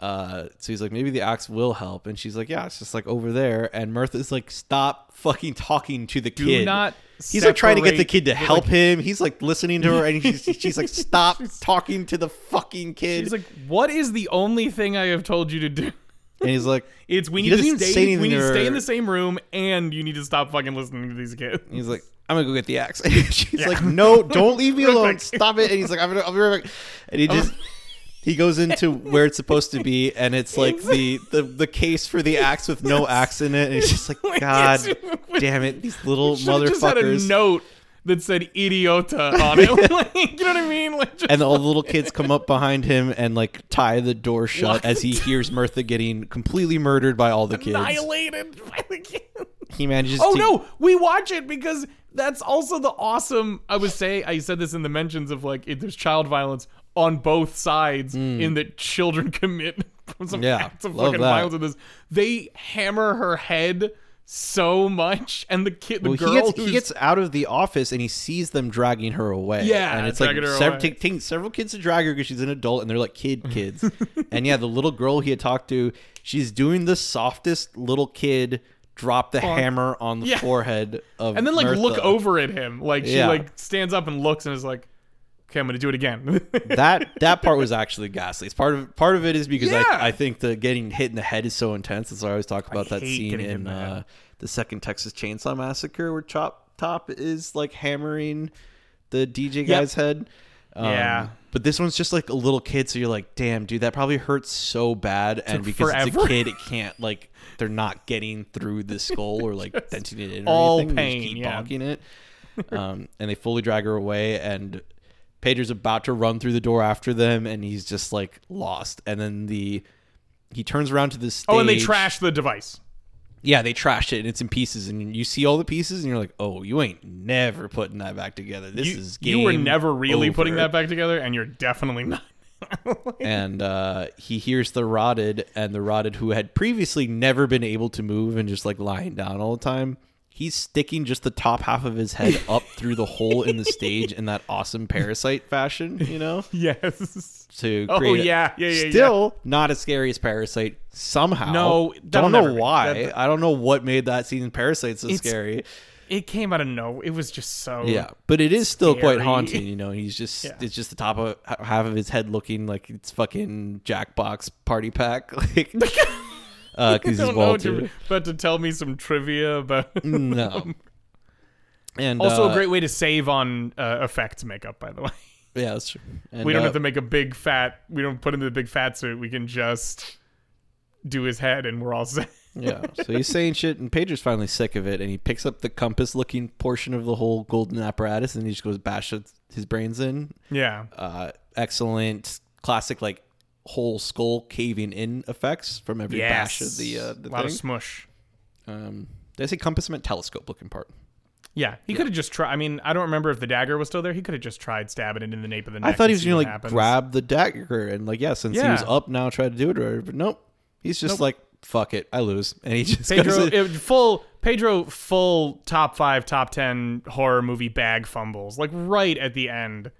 Uh, so he's like, maybe the axe will help, and she's like, yeah, it's just like over there. And Mirtha's like, stop fucking talking to the Do kid. not. He's like trying to get the kid to like, help him. He's like listening to her, and she's, she's like, "Stop talking to the fucking kid." He's like, "What is the only thing I have told you to do?" And he's like, It's we need to stay. We need to stay in the same room, and you need to stop fucking listening to these kids. he's like, "I'm gonna go get the axe." And she's like, "No, don't leave me alone. Stop it!" And he's like, "I'm gonna, I'll be right back." And he just. He goes into where it's supposed to be, and it's like the, the, the case for the axe with no axe in it. And he's just like, God damn it, these little have just had a note that said "idiota" on it. like, you know what I mean? Like, just and all the little kids come up behind him and like tie the door shut as he hears Mirtha getting completely murdered by all the kids. annihilated by the kids. He manages. To- Oh to, no, we watch it because that's also the awesome. I would say I said this in the mentions of like if there's child violence on both sides hmm. in that children commit some. Yeah, acts of fucking that. violence in this. They hammer her head so much, and the kid, the Well, girl he gets, he gets out of the office and he sees them dragging her away. Yeah, and it's like dragging her sev- away. ta- several kids to drag her because she's an adult, and they're like kid kids. and yeah, the little girl he had talked to, she's doing the softest little kid drop the hammer on the Yeah. forehead of, and then like look over at him, like she Yeah. like stands up and looks and is like, "Okay, I'm gonna do it again." that that part was actually ghastly. It's part of part of it is because Yeah. I, I think the getting hit in the head is so intense. That's why I always talk about that scene in the uh, the second Texas Chainsaw Massacre where Chop Top is like hammering the DJ guy's head. Um, Yeah. But this one's just like a little kid, so you're like, damn, dude, that probably hurts so bad. And because it's a kid, it can't like they're not getting through the skull or like denting it in or all anything. They just pain, keep yeah. bonking it. Um, and they fully drag her away and Pedro's about to run through the door after them and he's just like lost. And then the he turns around to the stage. oh, and they trash the device. Yeah, they trashed it and it's in pieces and you see all the pieces and you're like, "Oh, you ain't never putting that back together. This You, is you were never really putting that back together, and you're definitely not. and uh, he hears the rotted and the rotted who had previously never been able to move and just like lying down all the time he's sticking just the top half of his head up through the hole in the stage in that awesome parasite fashion you know yes. to Oh, create a- yeah, yeah, yeah, yeah. still not as scary as parasite somehow No, don't know why That- i don't know what made that scene in parasite so scary It came out of no. It was just so. yeah, but it is still quite haunting. You know, he's just Yeah. it's just the top of half of his head looking like it's fucking Jackbox party pack, like because I he's don't know. bald To, but to tell me some trivia about. No, and also, uh, a great way to save on uh, effects makeup, by the way. Yeah, that's true. And, we don't uh, have to make a big fat. We don't put him in the big fat suit. We can just do his head, and we're all set. yeah, so he's saying shit, and Pedro's finally sick of it, and he picks up the compass-looking portion of the whole golden apparatus, and he just goes bash his- his brains in. Yeah. Uh, excellent, classic like whole skull caving in effects from every Yes. bash of the uh, the a lot of smush. Um, did I say compass? I meant telescope looking part. Yeah, he could have just tried. I mean, I don't remember if the dagger was still there. He could have just tried stabbing it in the nape of the neck. I thought he was gonna like happens. grab the dagger and like yeah, since he was up now, try to do it or. But nope, he's just Nope. like fuck it, I lose, and he just Pedro it, full Pedro full top five, top ten horror movie bag fumbles like right at the end,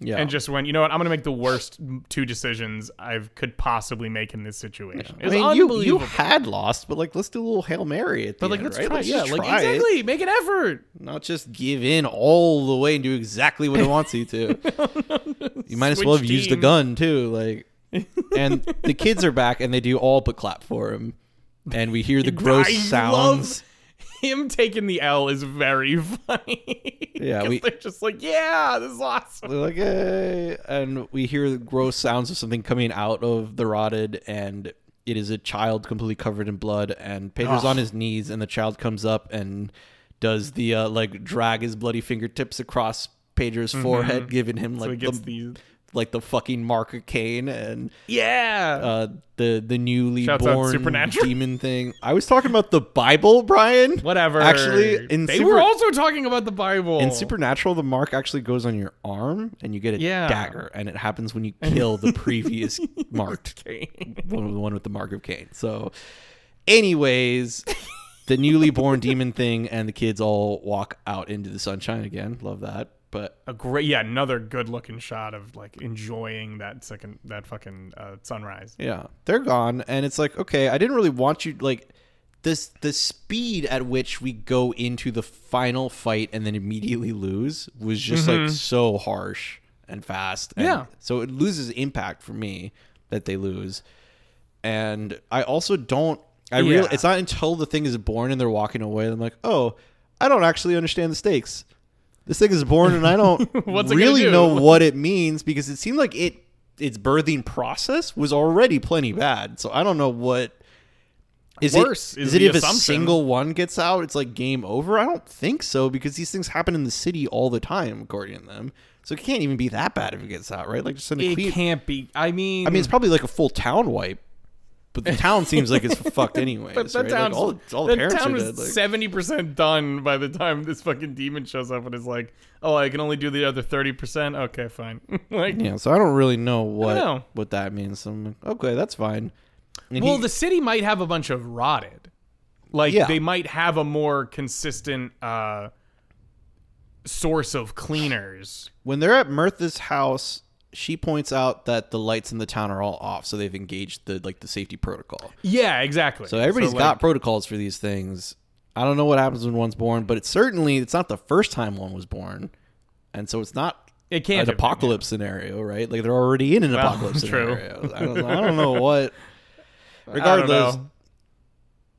yeah, and just went. You know what? I'm gonna make the worst two decisions I could possibly make in this situation. I mean, you you had lost, but like let's do a little hail mary at the but like, end, let's right? try. Let's yeah, like try it. exactly. Make an effort. not just give in all the way and do exactly what it wants you to. you might as well have used a gun too, like. And the kids are back, and they do all but clap for him, and we hear the gross I sounds. love him taking the L is very funny. Yeah, we- they're just like, yeah, this is awesome. They're like, hey, and we hear the gross sounds of something coming out of the rotted, and it is a child completely covered in blood. And Pedro's Ugh. on his knees, and the child comes up and does the uh, like drag his bloody fingertips across Pedro's forehead, giving him Mm-hmm. So like the. Like the fucking mark of Cain and Yeah. uh, the the newly Shouts born Supernatural. demon thing. I was talking about the Bible, Brian. Whatever. Actually, in they Super- were also talking about the Bible. In Supernatural, the mark actually goes on your arm, and you get a Yeah. dagger, and it happens when you kill the previous marked one, the one with the mark of Cain. So, Anyways, the newly born demon thing and the kids all walk out into the sunshine again. Love that. But A great, yeah, another good looking shot of like enjoying that second, that fucking uh, sunrise. yeah, they're gone, and it's like, okay, I didn't really want you like this. The speed at which we go into the final fight and then immediately lose was just like so harsh and fast. And Yeah. So it loses impact for me that they lose, and I also don't. I real. Yeah. It's not until the thing is born and they're walking away. that I'm like, oh, I don't actually understand the stakes. This thing is born, and I don't really do? know what it means because it seemed like it its birthing process was already plenty bad. So I don't know what is Worse it. is Is, it if a single one gets out, it's like game over? I don't think so because these things happen in the city all the time, according to them. So it can't even be that bad if it gets out, right? Like just an It clean. can't be. I mean, I mean, it's probably like a full town wipe, but the town seems like it's fucked anyway. but that right? town's, like all, all the parents town are was dead. Like, seventy percent done by the time this fucking demon shows up and is like, "Oh, I can only do the other thirty percent." Okay, fine. like, yeah, so I don't really know what know. what that means. So I'm like, okay, that's fine. And well, he- the city might have a bunch of rotted. Like Yeah. they might have a more consistent uh, source of cleaners. when they're at Mirtha's house, she points out that the lights in the town are all off, so they've engaged the like the safety protocol. Yeah, exactly. So everybody's like, got protocols for these things. I don't know what happens when one's born, but it's certainly it's not the first time one was born, and so it's not It can't an have been, apocalypse scenario, right? Like they're already in an Well, apocalypse true. scenario. I don't, I don't know what. Regardless, know.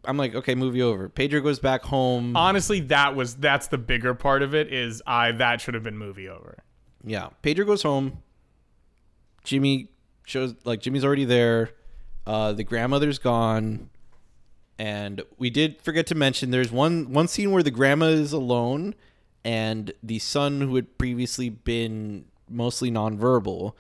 I'm like, okay, movie over. Pedro goes back home. Honestly, that was that's the bigger part of it. Is I that should have been movie over. Yeah, Pedro goes home. Jimmy shows like Jimmy's already there. Uh, the grandmother's gone, and we did forget to mention there's one one scene where the grandma is alone, and the son who had previously been mostly nonverbal,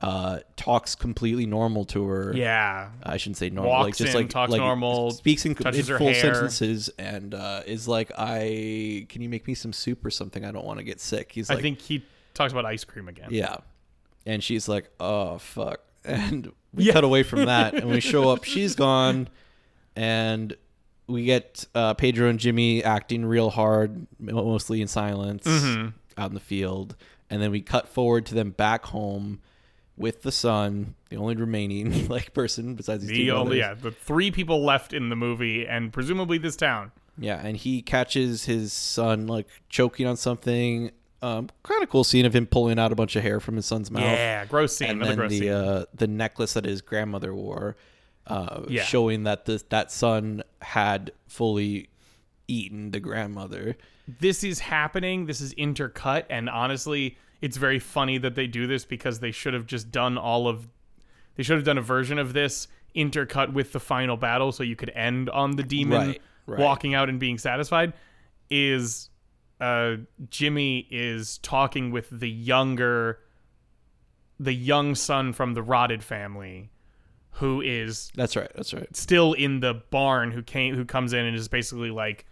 uh, talks completely normal to her. Yeah, I shouldn't say normal. Walks like just in, like talks like normal, speaks in, in full hair. sentences, and uh, is like, "I can you make me some soup or something? I don't want to get sick." He's like, I think he talks about ice cream again. yeah. And she's like, oh, fuck. And we Yeah. cut away from that and we show up. She's gone. And we get uh, Pedro and Jimmy acting real hard, mostly in silence Mm-hmm. out in the field. And then we cut forward to them back home with the son, the only remaining like person besides these The two only brothers. yeah, the three people left in the movie, and presumably this town. Yeah, and he catches his son like choking on something. Um, kind of cool scene of him pulling out a bunch of hair from his son's mouth. Yeah, gross scene. and then the uh, the necklace that his grandmother wore, uh, Yeah. showing that this that son had fully eaten the grandmother. this is happening. This is intercut, and honestly, it's very funny that they do this because they should have just done all of. They should have done a version of this intercut with the final battle, so you could end on the demon Right, right. walking out and being satisfied. Is uh, Jimmy is talking with the younger, the young son from the rotted family, who is That's right. That's right. still in the barn who came who comes in and is basically like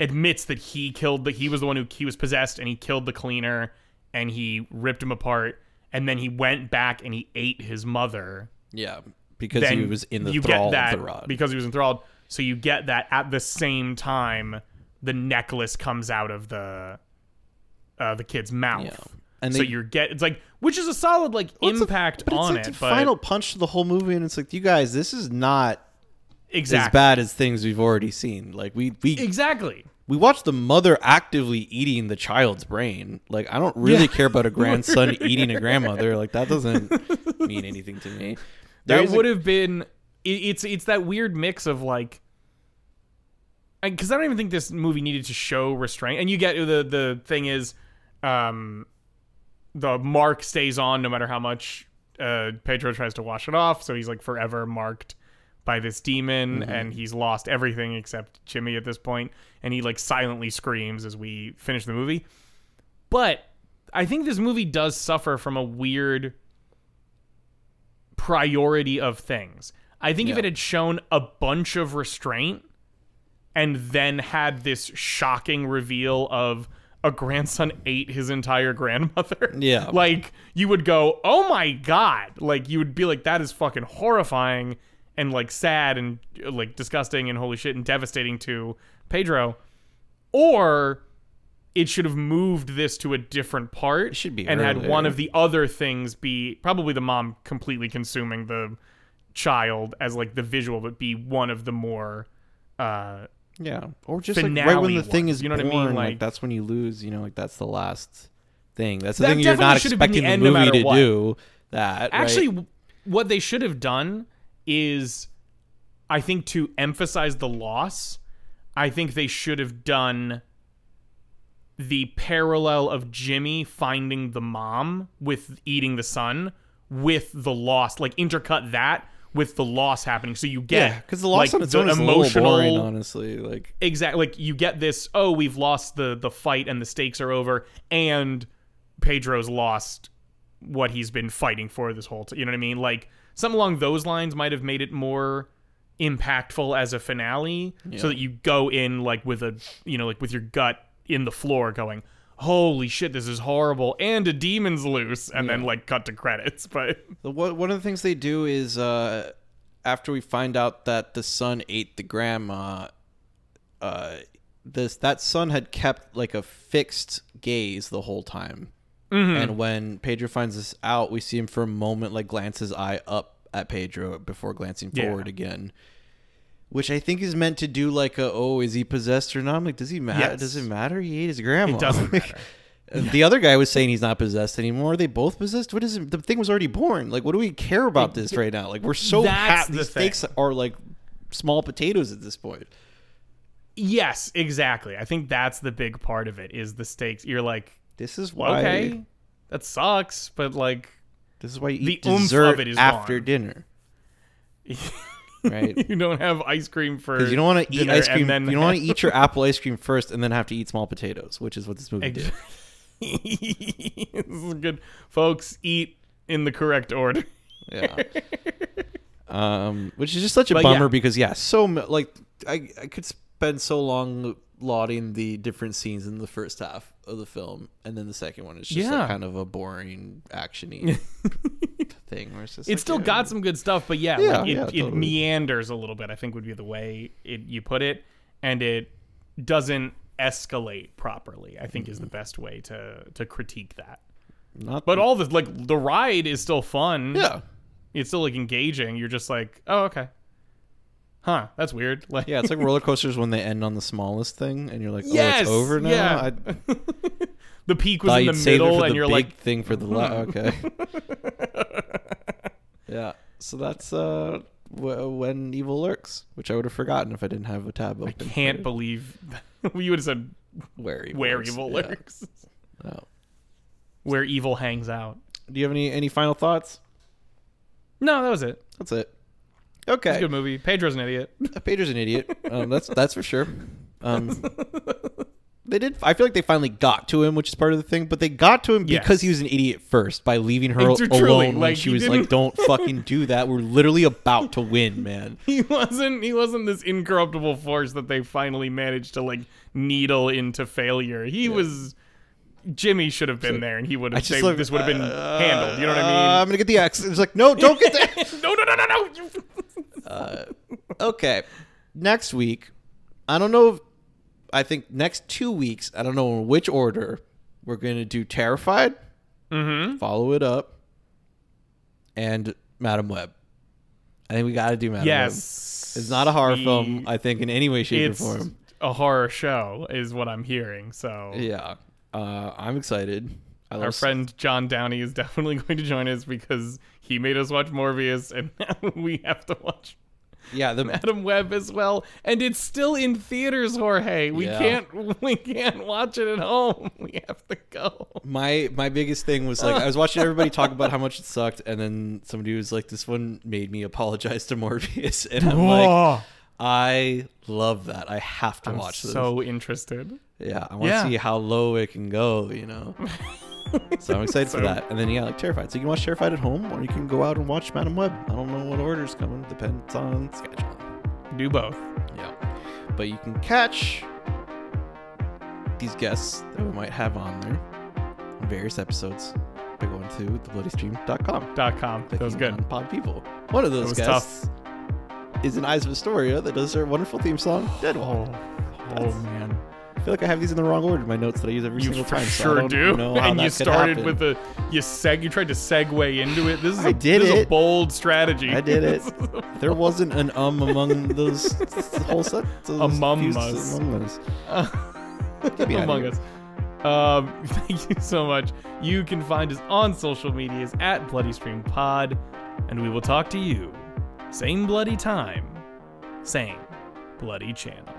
admits that he killed the he was the one who he was possessed and he killed the cleaner and he ripped him apart and then he went back and he ate his mother Yeah, because then he was in the you get that the because he was enthralled so you get that at the same time the necklace comes out of the uh, the kid's mouth Yeah. And so you're get it's like which is a solid like Well, it's a- impact but it's on like it the but final punch to the whole movie, and it's like, you guys, this is not exactly as bad as things we've already seen. Like we we exactly we watched the mother actively eating the child's brain. Like I don't really Yeah. care about a grandson eating a grandmother. Like that doesn't mean anything to me. There that is a- would have been it, it's it's that weird mix of like because I don't even think this movie needed to show restraint. And you get the the thing is, um, the mark stays on no matter how much uh, Pedro tries to wash it off. So he's like forever marked by this demon, and he's lost everything except Jimmy at this point. And he like silently screams as we finish the movie. But I think this movie does suffer from a weird priority of things. I think if it had shown a bunch of restraint and then had this shocking reveal of a grandson ate his entire grandmother. Yeah. Like you would go, "Oh my god." Like you would be like that is fucking horrifying and like sad and like disgusting and holy shit and devastating to Pedro, or it should have moved this to a different part. It should be and had one of the other things be probably the mom completely consuming the child as like the visual, but be one of the more uh Yeah, or just like right when the thing is you know what I born, mean? like, Like- that's when you lose. You know, like that's the last thing. That's the That thing you're not definitely should have been the expecting the end no movie matter to what. do. That? Actually, w what they should have done is, I think, to emphasize the loss, I think they should have done the parallel of Jimmy finding the mom with eating the son with the loss, like intercut that with the loss happening. So you get yeah, because the loss like, on its own is emotional boring, honestly. Like exactly like you get this oh we've lost the the fight and the stakes are over and pedro's lost what he's been fighting for this whole time you know what i mean like something along those lines might have made it more impactful as a finale so that you go in like with a you know like with your gut in the floor going holy shit this is horrible and a demon's loose and then like cut to credits but one one of the things they do is uh, after we find out that the son ate the grandma, uh, this that son had kept like a fixed gaze the whole time. Mm-hmm. And when Pedro finds this out, we see him for a moment like glance his eye up at Pedro before glancing Yeah. forward again. Which I think is meant to do like a oh is he possessed or not? I'm like does he matter? Yes. Does it matter? He ate his grandma. it doesn't matter uh, The other guy was saying he's not possessed anymore. Are they both possessed? What is it? The thing was already born. Like, what do we care about this right now? Like, we're so happy. the These thing. stakes are like small potatoes at this point. yes exactly i think that's the big part of it is the stakes you're like This is why. okay, that sucks, but like This is why you The eat oomph of it is after gone. dinner, right? you don't have ice cream for Because you don't want to eat ice cream. You don't want to eat your apple ice cream first and then have to eat small potatoes, which is what this movie did. this is good, folks. Eat in the correct order. Yeah. um, which is just such a But bummer yeah. because yeah, so like I I could spend so long lauding the different scenes in the first half of the film, and then the second one is just Yeah. like kind of a boring actiony thing. Where it's just It's like, still yeah, got some good stuff, but yeah, Yeah, like it, yeah, it meanders a little bit. I think would be the way it, you put it, and it doesn't escalate properly. I think is the best way to to critique that. not But all the like the ride is still fun. yeah. it's still like engaging. You're just like, oh okay, huh? That's weird. Like Yeah, it's like roller coasters when they end on the smallest thing, and you're like, "Oh, yes, it's over now." Yeah. I the peak was in the middle, and the you're like, thing for the la- hmm. okay. yeah, so that's uh w- when evil lurks, which I would have forgotten if I didn't have a tab open. I can't believe you would have said where evil where lurks. evil Yeah. lurks, No. where evil hangs out. Do you have any any final thoughts? No, that was it. That's it. Okay. It's a good movie. Pedro's an idiot. Pedro's an idiot. Um, that's that's for sure. Um, they did. I feel like they finally got to him, which is part of the thing. But they got to him because Yes. he was an idiot first by leaving her It's truly, alone when like, she was didn't- like, "Don't fucking do that. We're literally about to win, man." he wasn't. He wasn't this incorruptible force that they finally managed to like needle into failure. He was. Jimmy should have been there, and he would have. They, love- this would have been uh, handled. You know what uh, I I'm gonna get the X. It's like, no, don't get mean? no, no, no, no, no. You- okay, next week, I don't know. If, I think next two weeks, I don't know in which order we're gonna do Terrified. Mm-hmm. Follow it up, and Madame Web. I think we got to do Madame Web. Yes, It's not a horror we- film, I think, in any way, shape, or form. a horror show, is what I'm hearing. So Yeah, uh, I'm excited. I our friend John Downey is definitely going to join us because he made us watch Morbius, and now we have to watch yeah, the Madame Web as well, and it's still in theaters, Jorge. We Yeah. can't we can't watch it at home. We have to go. my my biggest thing was like I was watching everybody talk about how much it sucked, and then somebody was like, "This one made me apologize to Morbius," and I'm like, I love that. I have to I'm watch this. so interested. yeah, I want to Yeah. see how low it can go. You know. So I'm excited So- for that. And then yeah, like Terrified. So you can watch Terrified at home, or you can go out and watch Madame Web. I don't know what order's coming. Depends on schedule. Do both. Yeah. But you can catch these guests that we might have on there in various episodes by going to thebloodystream.com. Dot com. That was good. on Pod People. One of those guests is in Eyes of Astoria that does their wonderful theme song, Dead Walk. Oh, oh man. I feel like I have these in the wrong order in my notes that I use every You single time. so I sure don't do. and you started with a you seg you tried to segue into it. This is a I did this is a bold strategy. I did it. A- There wasn't an um among those whole set. those Among us. Among us. Among us. Um, thank you so much. You can find us on social medias at Bloody Stream Pod, and we will talk to you same bloody time, same bloody channel.